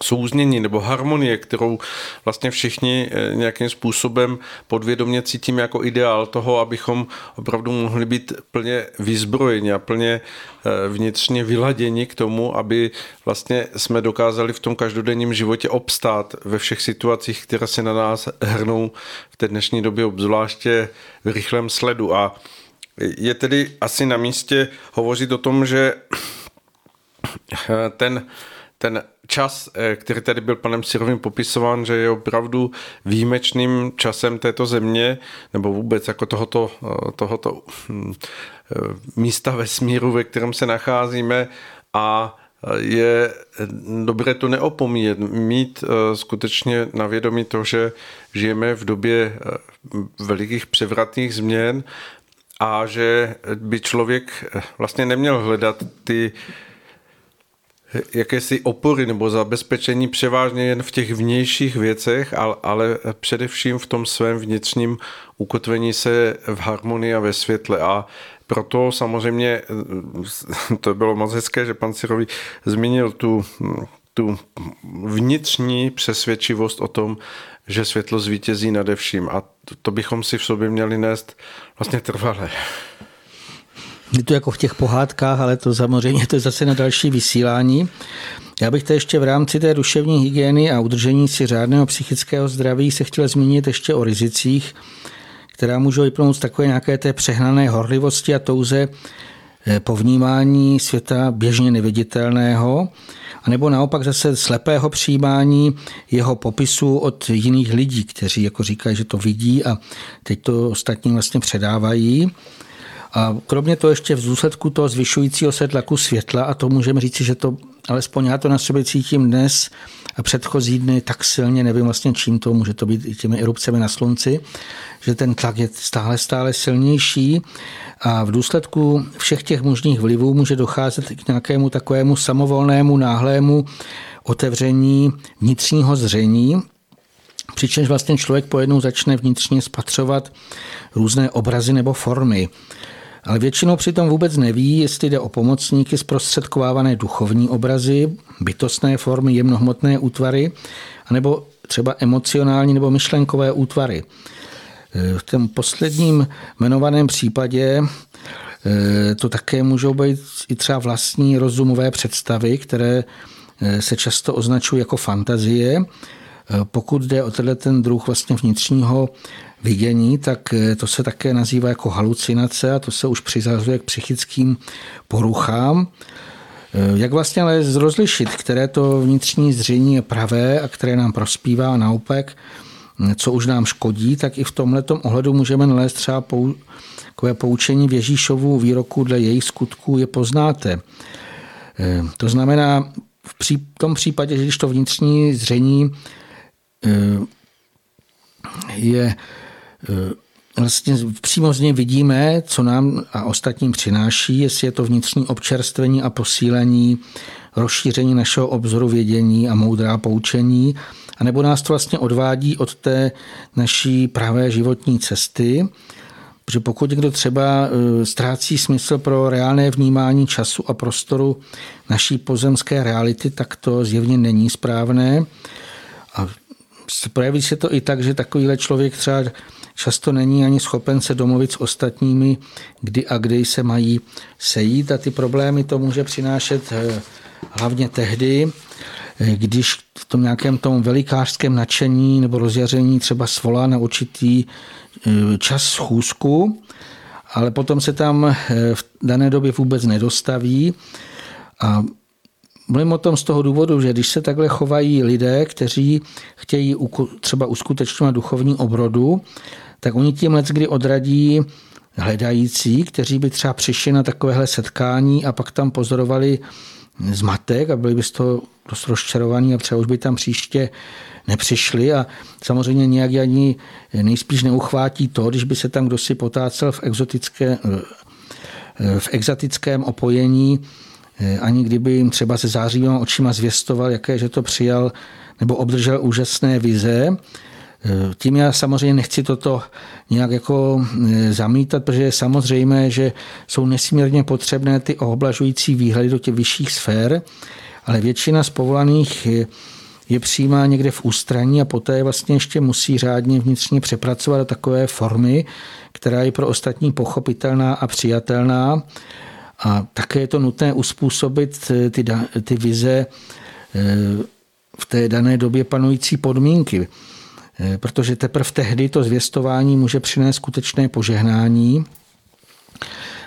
souznění nebo harmonie, kterou vlastně všichni eh, nějakým způsobem podvědomě cítíme jako ideál toho, abychom opravdu mohli být plně vyzbrojeni a plně eh, vnitřně vyladěni k tomu, aby vlastně jsme dokázali v tom každodenním životě obstát ve všech situacích, které se na nás hrnou v té dnešní době obzvláště v rychlém sledu. A je tedy asi na místě hovořit o tom, že eh, ten ten čas, eh, který tady byl panem Sirovým popisován, že je opravdu výjimečným časem této země, nebo vůbec jako tohoto, eh, tohoto hm, eh, místa ve smíru, ve kterém se nacházíme. A je dobré to neopomíjet, mít skutečně na vědomí to, že žijeme v době velikých převratných změn a že by člověk vlastně neměl hledat ty jakési opory nebo zabezpečení převážně jen v těch vnějších věcech, ale především v tom svém vnitřním ukotvení se v harmonii a ve světle. A proto samozřejmě to bylo moc hezké, že pan Sirový zmínil tu, tu vnitřní přesvědčivost o tom, že světlo zvítězí nade vším. A to bychom si v sobě měli nést vlastně trvalé. Je to jako v těch pohádkách, ale to samozřejmě to je zase na další vysílání. Já bych to ještě v rámci té duševní hygieny a udržení si řádného psychického zdraví se chtěl zmínit ještě o rizicích, která můžou vypnout z takové nějaké té přehnané horlivosti a touze eh, po vnímání světa běžně neviditelného, anebo naopak zase slepého přijímání jeho popisu od jiných lidí, kteří jako říkají, že to vidí a teď to ostatní vlastně předávají. A kromě toho ještě v důsledku toho zvyšujícího se tlaku světla, a to můžeme říci, že to, alespoň já to na sobě cítím dnes a předchozí dny tak silně, nevím vlastně čím to, může to být i těmi erupcemi na slunci, že ten tlak je stále, stále silnější. A v důsledku všech těch možných vlivů může docházet k nějakému takovému samovolnému, náhlému otevření vnitřního zření, přičemž vlastně člověk pojednou začne vnitřně spatřovat různé obrazy nebo formy ale většinou přitom vůbec neví, jestli jde o pomocníky zprostředkovávané duchovní obrazy, bytostné formy, jemnohmotné útvary, anebo třeba emocionální nebo myšlenkové útvary. V tom posledním jmenovaném případě eh, to také můžou být i třeba vlastní rozumové představy, které eh, se často označují jako fantazie. Eh, pokud jde o tenhle ten druh vlastně vnitřního vidění, tak eh, to se také nazývá jako halucinace a to se už přizazuje k psychickým poruchám. Eh, jak vlastně ale rozlišit, které to vnitřní zření je pravé a které nám prospívá a naopak, hm, co už nám škodí, tak i v tomhle ohledu můžeme nalézt třeba pou, takové poučení v Ježíšovu výroku dle jejich skutků je poznáte. Eh, to znamená, v tom případě, že když to vnitřní zření je Eh, vlastně přímo z něj vidíme, co nám a ostatním přináší, jestli je to vnitřní občerstvení a posílení, rozšíření našeho obzoru vědění a moudrá poučení, anebo nás to vlastně odvádí od té naší pravé životní cesty, protože pokud někdo třeba eh, ztrácí smysl pro reálné vnímání času a prostoru naší pozemské reality, tak to zjevně není správné. A projeví se to i tak, že takovýhle člověk třeba často není ani schopen se domluvit s ostatními, kdy a kdy se mají sejít a ty problémy to může přinášet eh, hlavně tehdy, eh, když v tom nějakém tom velikářském nadšení nebo rozjaření třeba svolá na určitý eh, čas schůzku, ale potom se tam v dané době vůbec nedostaví a Mluvím o tom z toho důvodu, že když se takhle chovají lidé, kteří chtějí třeba uskutečňovat duchovní obrodu, tak oni tím let kdy odradí hledající, kteří by třeba přišli na takovéhle setkání a pak tam pozorovali zmatek a byli by z toho dost rozčarovaní a třeba už by tam příště nepřišli. A samozřejmě nějak ani nejspíš neuchvátí to, když by se tam kdo si potácel v, exotické, v exotickém opojení, ani kdyby jim třeba se zářivými očima zvěstoval, jaké, že to přijal nebo obdržel úžasné vize, tím já samozřejmě nechci toto nějak jako e, zamítat, protože je samozřejmé, že jsou nesmírně potřebné ty oblažující výhledy do těch vyšších sfér, ale většina z povolaných je přijímá někde v ústraní a poté vlastně ještě musí řádně vnitřně přepracovat do takové formy, která je pro ostatní pochopitelná a přijatelná. A také je to nutné uspůsobit ty, ty vize v té dané době panující podmínky. Protože teprve tehdy to zvěstování může přinést skutečné požehnání.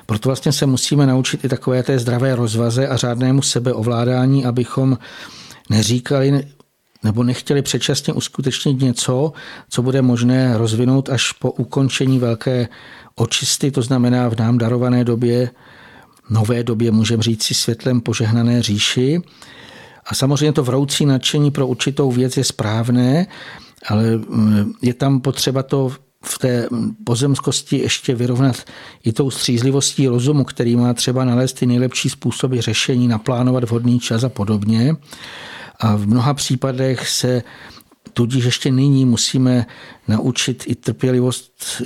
Proto vlastně se musíme naučit i takové té zdravé rozvaze a řádnému sebeovládání, abychom neříkali nebo nechtěli předčasně uskutečnit něco, co bude možné rozvinout až po ukončení velké očisty, to znamená v nám darované době, nové době, můžeme říct si světlem požehnané říši. A samozřejmě to vroucí nadšení pro určitou věc je správné, ale mm, je tam potřeba to v té pozemskosti ještě vyrovnat i tou střízlivostí rozumu, který má třeba nalézt ty nejlepší způsoby řešení, naplánovat vhodný čas a podobně. A v mnoha případech se tudíž ještě nyní musíme naučit i trpělivost,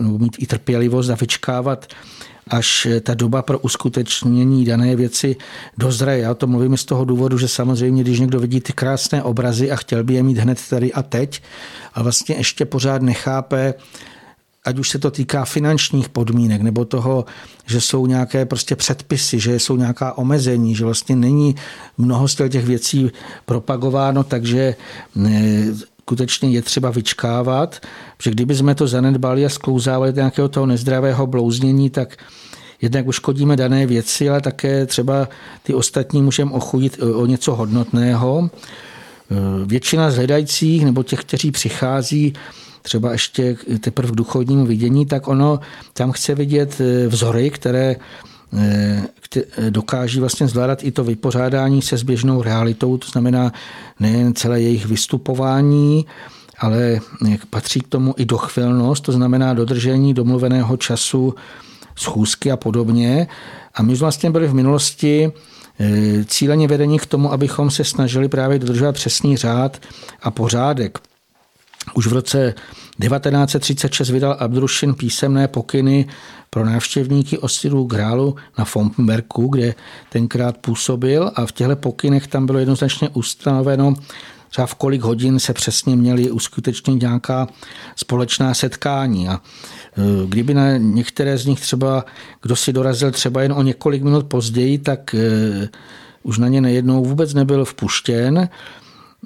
nebo mít i trpělivost a vyčkávat, až ta doba pro uskutečnění dané věci dozraje. Já to mluvím z toho důvodu, že samozřejmě, když někdo vidí ty krásné obrazy a chtěl by je mít hned tady a teď, a vlastně ještě pořád nechápe, ať už se to týká finančních podmínek nebo toho, že jsou nějaké prostě předpisy, že jsou nějaká omezení, že vlastně není mnoho z těch věcí propagováno, takže skutečně je třeba vyčkávat, protože kdyby jsme to zanedbali a sklouzávali do nějakého toho nezdravého blouznění, tak jednak uškodíme dané věci, ale také třeba ty ostatní můžeme ochudit o něco hodnotného. Většina z hledajících nebo těch, kteří přichází, třeba ještě teprve k duchovnímu vidění, tak ono tam chce vidět eh, vzory, které dokáží vlastně zvládat i to vypořádání se s běžnou realitou, to znamená nejen celé jejich vystupování, ale patří k tomu i dochvilnost, to znamená dodržení domluveného času, schůzky a podobně. A my vlastně byli v minulosti eh, cíleně vedení k tomu, abychom se snažili právě dodržovat přesný řád a pořádek. Už v roce 1936 vydal Abdrušin písemné pokyny pro návštěvníky osidlu Grálu na Fomberku, kde tenkrát působil a v těchto pokynech tam bylo jednoznačně ustanoveno, třeba v kolik hodin se přesně měly uskutečnit nějaká společná setkání. A e, kdyby na některé z nich třeba, kdo si dorazil třeba jen o několik minut později, tak e, už na ně nejednou vůbec nebyl vpuštěn.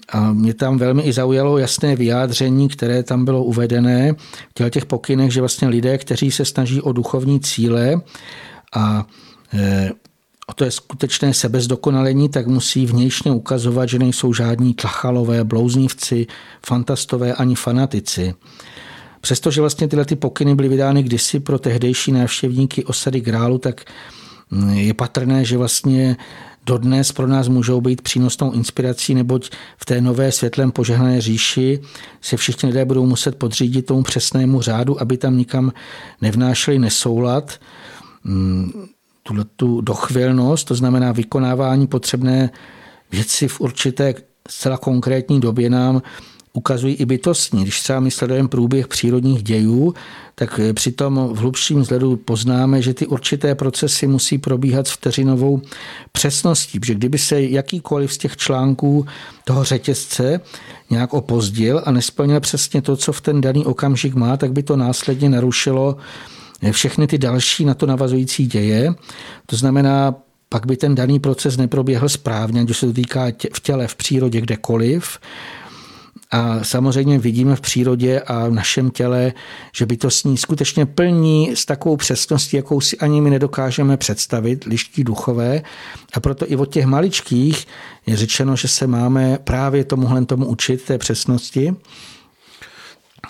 A mě tam velmi i zaujalo jasné vyjádření, které tam bylo uvedené v těch pokynech, že vlastně lidé, kteří se snaží o duchovní cíle a e, o to je skutečné sebezdokonalení, tak musí vnějšně ukazovat, že nejsou žádní tlachalové, blouzněvci, fantastové ani fanatici. Přestože vlastně tyhle ty pokyny byly vydány kdysi pro tehdejší návštěvníky osady Grálu, tak je patrné, že vlastně dodnes pro nás můžou být přínosnou inspirací, neboť v té nové světlem požehnané říši se všichni lidé budou muset podřídit tomu přesnému řádu, aby tam nikam nevnášeli nesoulad, mm, tuhle tu dochvělnost, to znamená vykonávání potřebné věci v určité zcela konkrétní době nám ukazují i bytostní. Když třeba my sledujeme průběh přírodních dějů, tak přitom v hlubším vzhledu poznáme, že ty určité procesy musí probíhat s vteřinovou přesností, protože kdyby se jakýkoliv z těch článků toho řetězce nějak opozdil a nesplnil přesně to, co v ten daný okamžik má, tak by to následně narušilo všechny ty další na to navazující děje. To znamená, pak by ten daný proces neproběhl správně, když se to týká v těle, v přírodě, kdekoliv. A samozřejmě vidíme v přírodě a v našem těle, že bytostní skutečně plní s takovou přesností, jakou si ani my nedokážeme představit, liští duchové. A proto i od těch maličkých je řečeno, že se máme právě tomuhle tomu učit, té přesnosti.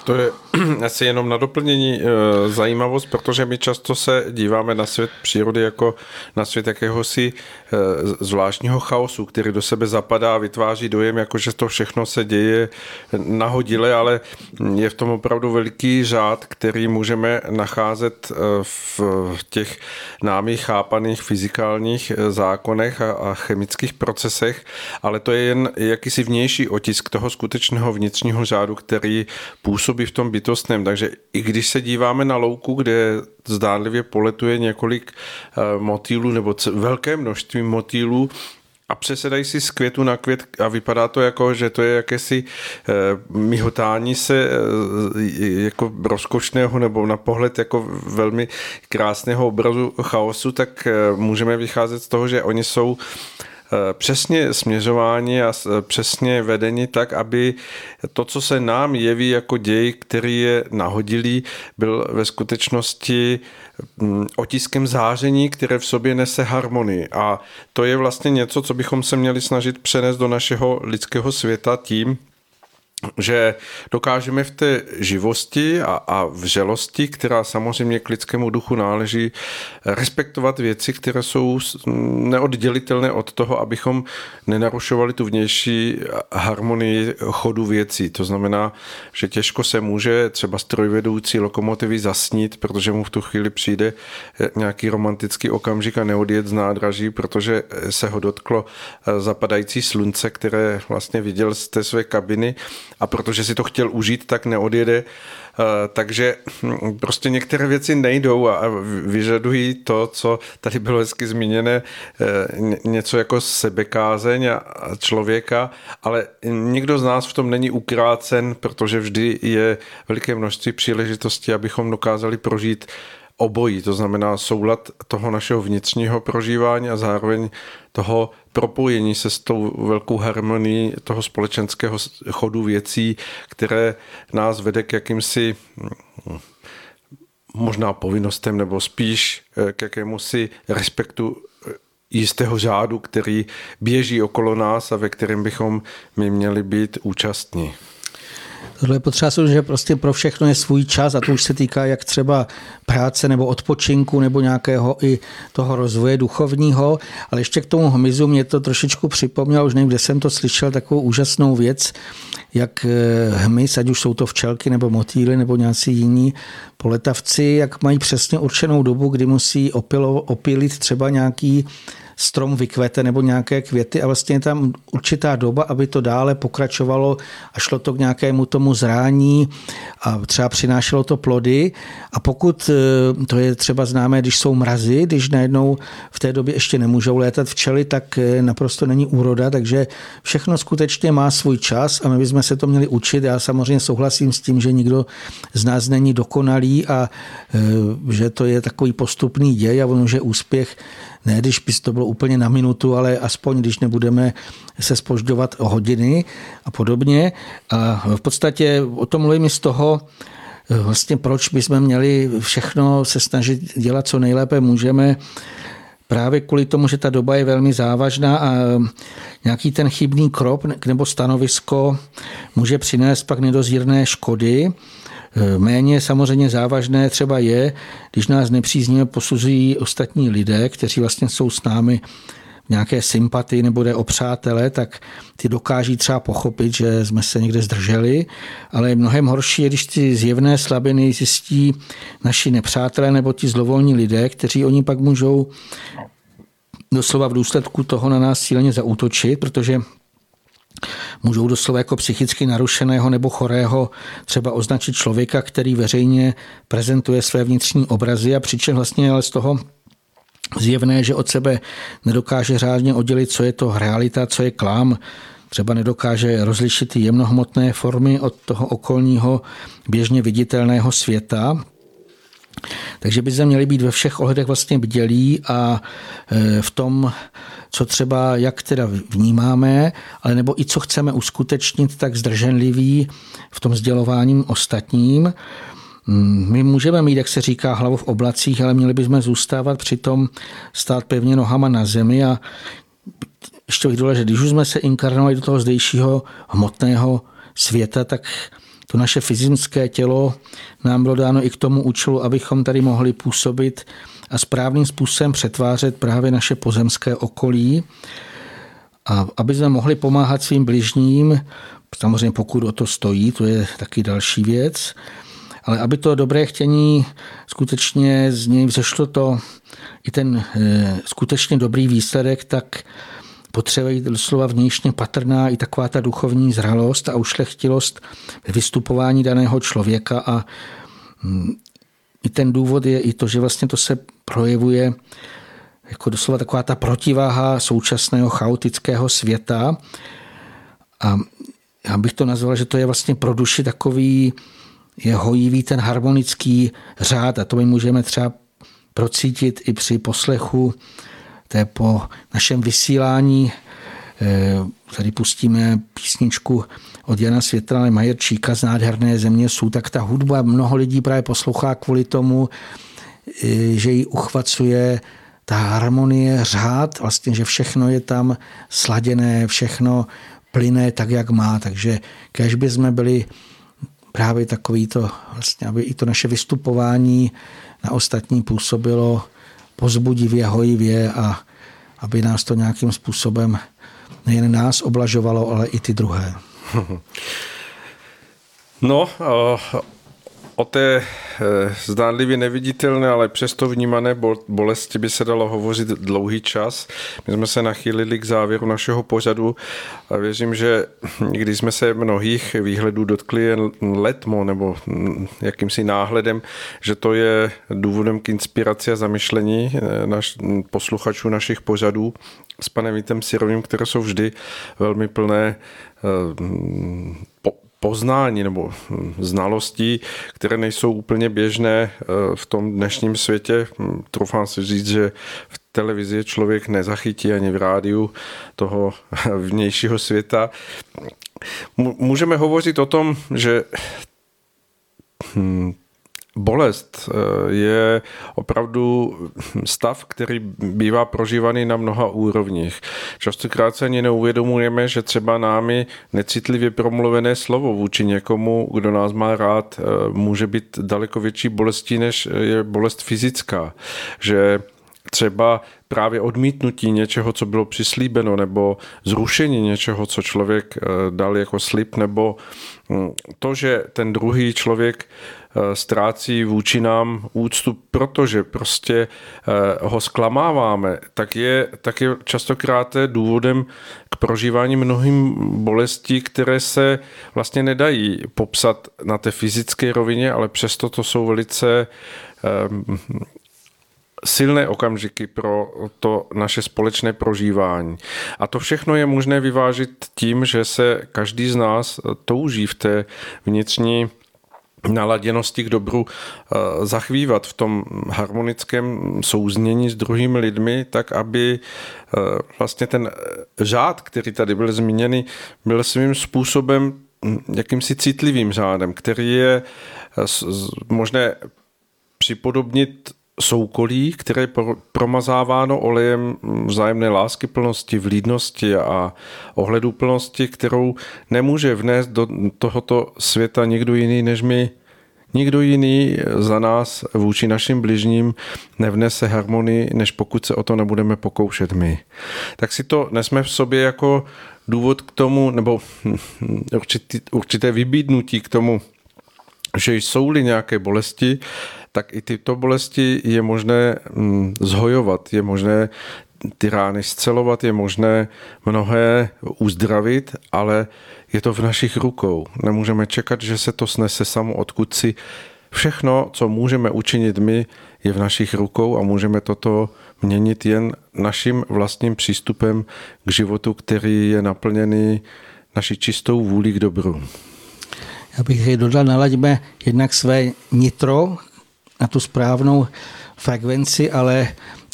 To je asi jenom na doplnění e, zajímavost, protože my často se díváme na svět přírody jako na svět jakéhosi e, zvláštního chaosu, který do sebe zapadá a vytváří dojem, jako že to všechno se děje nahodile, ale je v tom opravdu veliký řád, který můžeme nacházet e, v těch námi chápaných fyzikálních zákonech a, a chemických procesech, ale to je jen jakýsi vnější otisk toho skutečného vnitřního řádu, který působí působí v tom bytostném. Takže i když se díváme na louku, kde zdánlivě poletuje několik eh, motýlů nebo velké množství motýlů, a přesedají si z květu na květ a vypadá to jako, že to je jakési eh, myhotání se eh, jako rozkošného nebo na pohled jako velmi krásného obrazu chaosu, tak můžeme vycházet z toho, že oni jsou přesně směřováni a přesně vedeni tak, aby to, co se nám jeví jako děj, který je nahodilý, byl ve skutečnosti mm, otiskem záření, které v sobě nese harmonii. A to je vlastně něco, co bychom se měli snažit přenést do našeho lidského světa tím, že dokážeme v té živosti a, a vřelosti, která samozřejmě k lidskému duchu náleží, respektovat věci, které jsou neoddělitelné od toho, abychom nenarušovali tu vnější harmonii chodu věcí. To znamená, že těžko se může třeba strojvedoucí lokomotivy zasnít, protože mu v tu chvíli přijde nějaký romantický okamžik a neodjet z nádraží, protože se ho dotklo zapadající slunce, které vlastně viděl z té své kabiny a protože si to chtěl užít, tak neodjede. Eh, takže hm, prostě některé věci nejdou a vyžadují to, co tady bylo hezky zmíněné, eh, něco jako sebekázeň a člověka, ale nikdo z nás v tom není ukrácen, protože vždy je veliké množství příležitostí, abychom dokázali prožít obojí, to znamená soulad toho našeho vnitřního prožívání a zároveň toho propojení se s tou velkou harmonií toho společenského chodu věcí, které nás vede k jakýmsi hm, možná povinnostem nebo spíš eh, k jakémusi respektu eh, jistého řádu, který běží okolo nás a ve kterém bychom my měli být účastní. Tohle je potřeba si, že prostě pro všechno je svůj čas a to už se týká jak třeba práce nebo odpočinku nebo nějakého i toho rozvoje duchovního, ale ještě k tomu hmyzu mě to trošičku připomnělo, už nevím, kde jsem to slyšel, takovou úžasnou věc, jak eh, hmyz, ať už jsou to včelky nebo motýly nebo nějací jiní poletavci, jak mají přesně určenou dobu, kdy musí opilo, opilit třeba nějaký strom vykvete nebo nějaké květy a vlastně je tam určitá doba, aby to dále pokračovalo a šlo to k nějakému tomu zrání a třeba přinášelo to plody a pokud eh, to je třeba známé, když jsou mrazy, když najednou v té době ještě nemůžou létat včely, tak eh, naprosto není úroda, takže všechno skutečně má svůj čas a my bychom se to měli učit. Já samozřejmě souhlasím s tím, že nikdo z nás není dokonalý a eh, že to je takový postupný děj a ono, že úspěch ne, když by to bylo úplně na minutu, ale aspoň když nebudeme se spožďovat o hodiny a podobně. A v podstatě o tom mluvím z toho, vlastně proč bychom měli všechno se snažit dělat, co nejlépe můžeme, právě kvůli tomu, že ta doba je velmi závažná a nějaký ten chybný krok nebo stanovisko může přinést pak nedozírné škody. Eh, méně samozřejmě závažné třeba je, když nás nepříznivě posuzují ostatní lidé, kteří vlastně jsou s námi nějaké sympatii nebo jde o přátele, tak ty dokáží třeba pochopit, že jsme se někde zdrželi, ale mnohem horší je, když ty zjevné slabiny zjistí naši nepřátelé nebo ti zlovolní lidé, kteří oni pak můžou doslova v důsledku toho na nás cíleně zaútočit, protože Můžou doslova jako psychicky narušeného nebo chorého třeba označit člověka, který veřejně prezentuje své vnitřní obrazy a přičem vlastně ale z toho zjevné, že od sebe nedokáže řádně oddělit, co je to realita, co je klám, třeba nedokáže rozlišit jemnohmotné formy od toho okolního běžně viditelného světa. Takže by se měli být ve všech ohledech vlastně bdělí a e, v tom co třeba, jak teda vnímáme, ale nebo i co chceme uskutečnit, tak zdrženlivý v tom sdělováním ostatním. My můžeme mít, jak se říká, hlavu v oblacích, ale měli bychom zůstávat přitom stát pevně nohama na zemi a ještě bych důležité, když už jsme se inkarnovali do toho zdejšího hmotného světa, tak to naše fyzické tělo nám bylo dáno i k tomu účelu, abychom tady mohli působit a správným způsobem přetvářet právě naše pozemské okolí, a aby jsme mohli pomáhat svým bližním, samozřejmě pokud o to stojí, to je taky další věc, ale aby to dobré chtění skutečně z něj vzešlo to i ten e, skutečně dobrý výsledek, tak potřebuje doslova vnějšně patrná i taková ta duchovní zralost a ušlechtilost vystupování daného člověka a mm, i ten důvod je i to, že vlastně to se projevuje jako doslova taková ta protiváha současného chaotického světa. A já bych to nazval, že to je vlastně pro duši takový je hojivý ten harmonický řád a to my můžeme třeba procítit i při poslechu té po našem vysílání. Eh, tady pustíme písničku od Jana Světlana Majerčíka z Nádherné země jsou, tak ta hudba mnoho lidí právě poslouchá kvůli tomu, eh, že ji uchvacuje ta harmonie, řád, vlastně, že všechno je tam sladěné, všechno plyne tak, jak má. Takže kež by jsme byli právě takový to, vlastně, aby i to naše vystupování na ostatní působilo pozbudivě, hojivě a aby nás to nějakým způsobem nejen nás oblažovalo, ale i ty druhé. No, O té eh, zdánlivě neviditelné, ale přesto vnímané bolesti by se dalo hovořit dlouhý čas. My jsme se nachýlili k závěru našeho pořadu a věřím, že když jsme se mnohých výhledů dotkli jen letmo nebo jakýmsi náhledem, že to je důvodem k inspiraci a zamyšlení eh, naš, posluchačů našich pořadů s panem Vítem Sirovým, které jsou vždy velmi plné eh, poznání nebo hm, znalostí, které nejsou úplně běžné eh, v tom dnešním světě. Hm, troufám si říct, že v televizi člověk nezachytí ani v rádiu toho vnějšího světa. Můžeme hovořit o tom, že hm, Bolest eh, je opravdu stav, který bývá prožívaný na mnoha úrovních. Častokrát se ani neuvědomujeme, že třeba námi necitlivě promluvené slovo vůči někomu, kdo nás má rád, eh, může být daleko větší bolestí, než je bolest fyzická. Že třeba právě odmítnutí něčeho, co bylo přislíbeno, nebo zrušení něčeho, co člověk eh, dal jako slib, nebo hm, to, že ten druhý člověk ztrácí vůči nám úctu, protože prostě eh, ho zklamáváme, tak je, tak je častokrát důvodem k prožívání mnohým bolestí, které se vlastně nedají popsat na té fyzické rovině, ale přesto to jsou velice eh, silné okamžiky pro to naše společné prožívání. A to všechno je možné vyvážit tím, že se každý z nás touží v té vnitřní naladěnosti k dobru eh, zachvívat v tom harmonickém souznění s druhými lidmi, tak aby eh, vlastně ten řád, který tady byl zmíněný, byl svým způsobem hm, jakýmsi citlivým řádem, který je eh, možné připodobnit soukolí, které je promazáváno olejem vzájemné lásky plnosti, vlídnosti a ohledu plnosti, kterou nemůže vnést do tohoto světa nikdo jiný než my. Nikdo jiný za nás vůči našim bližním nevnese harmonii, než pokud se o to nebudeme pokoušet my. Tak si to nesme v sobě jako důvod k tomu, nebo určité vybídnutí k tomu, že jsou-li nějaké bolesti, tak i tyto bolesti je možné mm, zhojovat, je možné ty rány scelovat, je možné mnohé uzdravit, ale je to v našich rukou. Nemůžeme čekat, že se to snese samo odkud si. Všechno, co můžeme učinit my, je v našich rukou a můžeme toto měnit jen naším vlastním přístupem k životu, který je naplněný naší čistou vůli k dobru. Já bych dodal, nalaďme jednak své nitro na tu správnou frekvenci, ale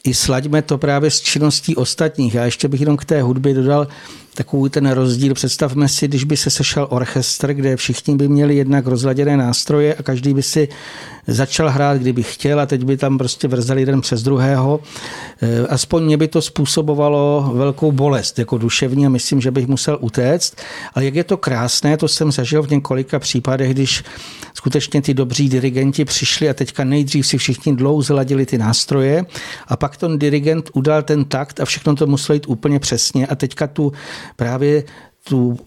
i slaďme to právě s činností ostatních. A ještě bych jenom k té hudbě dodal takový ten rozdíl. Představme si, když by se sešel orchestr, kde všichni by měli jednak rozladěné nástroje a každý by si začal hrát, kdyby chtěl a teď by tam prostě vrzali jeden přes druhého. Eh, aspoň mě by to způsobovalo velkou bolest jako duševní a myslím, že bych musel utéct. Ale jak je to krásné, to jsem zažil v několika případech, když skutečně ty dobří dirigenti přišli a teďka nejdřív si všichni dlouho zladili ty nástroje a pak ten dirigent udal ten takt a všechno to muselo jít úplně přesně a teďka tu právě tu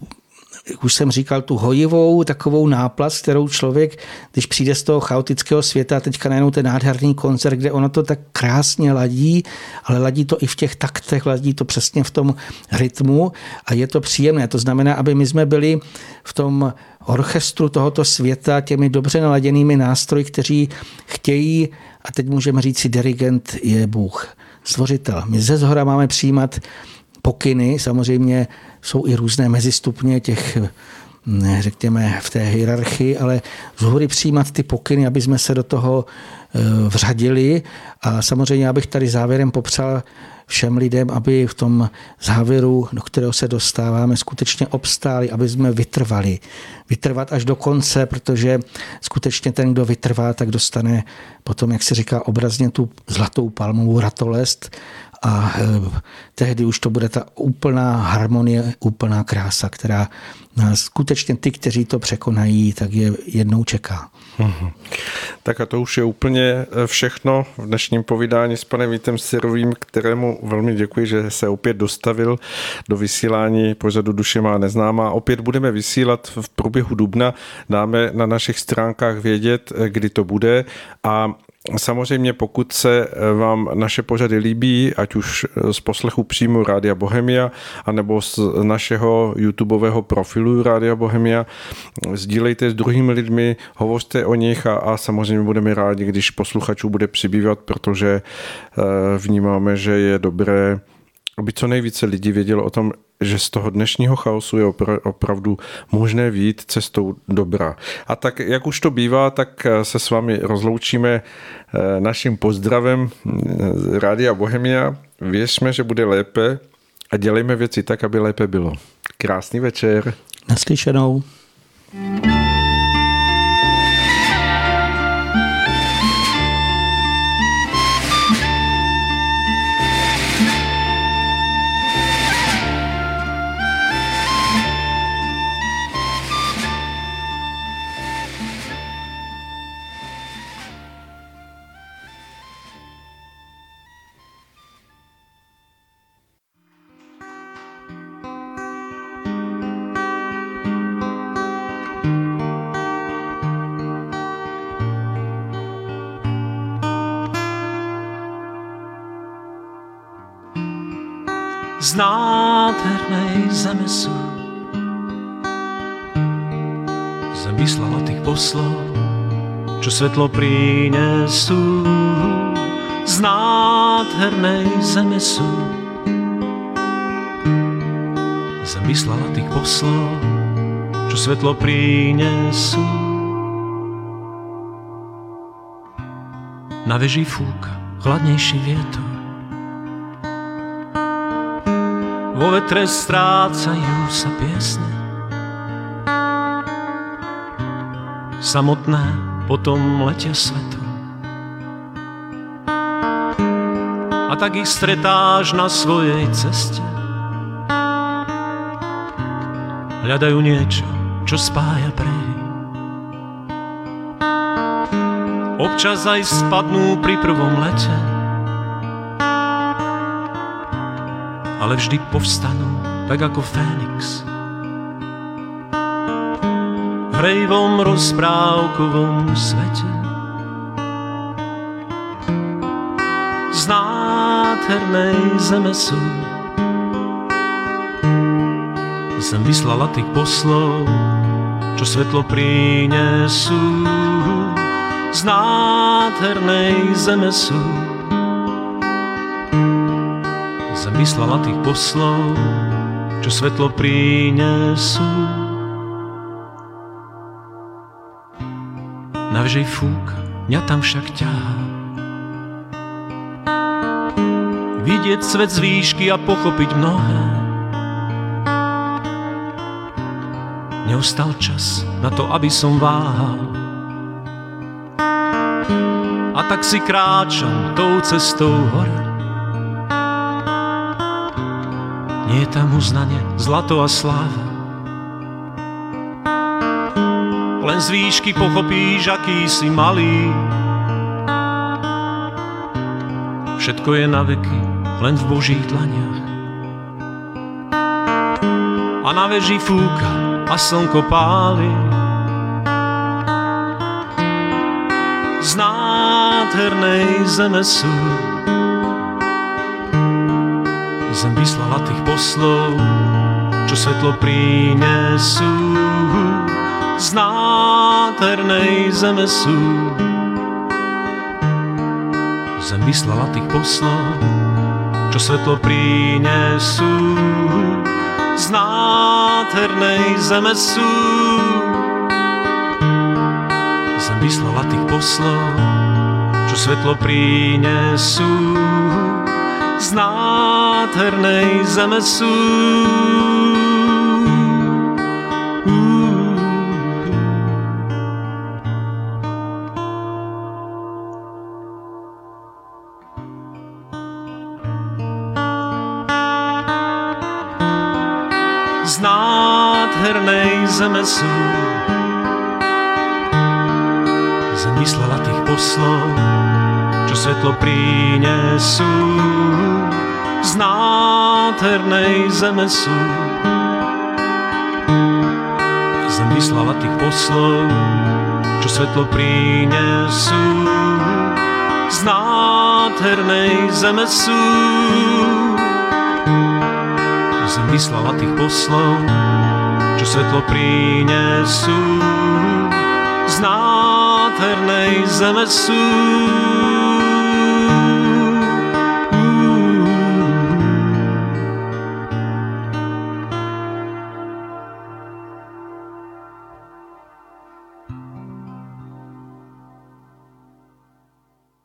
jak už jsem říkal, tu hojivou takovou náplast, kterou člověk, když přijde z toho chaotického světa teďka najednou ten nádherný koncert, kde ono to tak krásně ladí, ale ladí to i v těch taktech, ladí to přesně v tom rytmu a je to příjemné. To znamená, aby my jsme byli v tom orchestru tohoto světa těmi dobře naladěnými nástroji, kteří chtějí, a teď můžeme říct si, dirigent je Bůh stvořitel. My ze zhora máme přijímat pokyny, samozřejmě jsou i různé mezistupně těch řekněme, v té hierarchii, ale z hory přijímat ty pokyny, aby jsme se do toho eh, vřadili. A samozřejmě, abych tady závěrem popřál všem lidem, aby v tom závěru, do kterého se dostáváme, skutečně obstáli, aby jsme vytrvali. Vytrvat až do konce, protože skutečně ten, kdo vytrvá, tak dostane potom, jak se říká obrazně, tu zlatou palmovou ratolest a eh, tehdy už to bude ta úplná harmonie, úplná krása, která skutečně ty, kteří to překonají, tak je jednou čeká. Mhm. Tak a to už je úplně eh, všechno v dnešním povídání s panem Vítem Syrovým, kterému velmi děkuji, že se opět dostavil do vysílání pořadu Duše má neznámá. Opět budeme vysílat v průběhu dubna, dáme na našich stránkách vědět, eh, kdy to bude a Samozřejmě, pokud se eh, vám naše pořady líbí, ať už eh, z poslechu přímo Rádia Bohemia, anebo z našeho YouTubeového profilu Rádia Bohemia, sdílejte s druhými lidmi, hovořte o nich a, a samozřejmě budeme rádi, když posluchačů bude přibývat, protože eh, vnímáme, že je dobré aby co nejvíce lidí vědělo o tom, že z toho dnešního chaosu je opravdu možné výjít cestou dobra. A tak, jak už to bývá, tak se s vámi rozloučíme eh, naším pozdravem z Rádia Bohemia. Věřme, že bude lépe a dělejme věci tak, aby lépe bylo. Krásný večer. Naslyšenou. thank you čo svetlo prinesú. Z nádhernej zeme sú. Zem vyslala tých poslov, čo svetlo prinesú. Na veži fúka chladnejší vietor vo vetre strácajú sa piesne. Samotné potom letia svetom. A tak ich stretáš na svojej ceste. Hľadajú niečo, čo spája brehy. Občas aj spadnú pri prvom lete. ale vždy povstanú tak ako Fénix. V hrejvom rozprávkovom svete z nádhernej zeme sú Zem vyslala tých poslov, čo svetlo prinesú. Z nádhernej zeme sú vyslala tých poslov, čo svetlo prinesú. Navžej fúk, mňa tam však ťahá. Vidieť svet z výšky a pochopiť mnohé. Neustal čas na to, aby som váhal. A tak si kráčam tou cestou hore Nie je tam uznanie, zlato a sláva. Z výšky pochopíš, aký si malý. Všetko je na veky, len v Božích dlaniach. A na veži fúka a slnko páli. Z nádhernej zeme sú Zem vyslala tých poslov, čo svetlo prinesú. Z nádhernej zeme sú. Zem vyslala tých poslov, čo svetlo prinesú. Z nádhernej zeme sú. Zem vyslala tých poslov, čo svetlo prinesú. Z nádhernej zeme sú. Zem vyslala tých poslov, čo svetlo prinesú. Z nádhernej zeme sú. Tých poslov, čo svetlo prinesú. Z nádhernej zeme sú zem vyslala tých poslov, čo svetlo prinesú. Z nádhernej zeme sú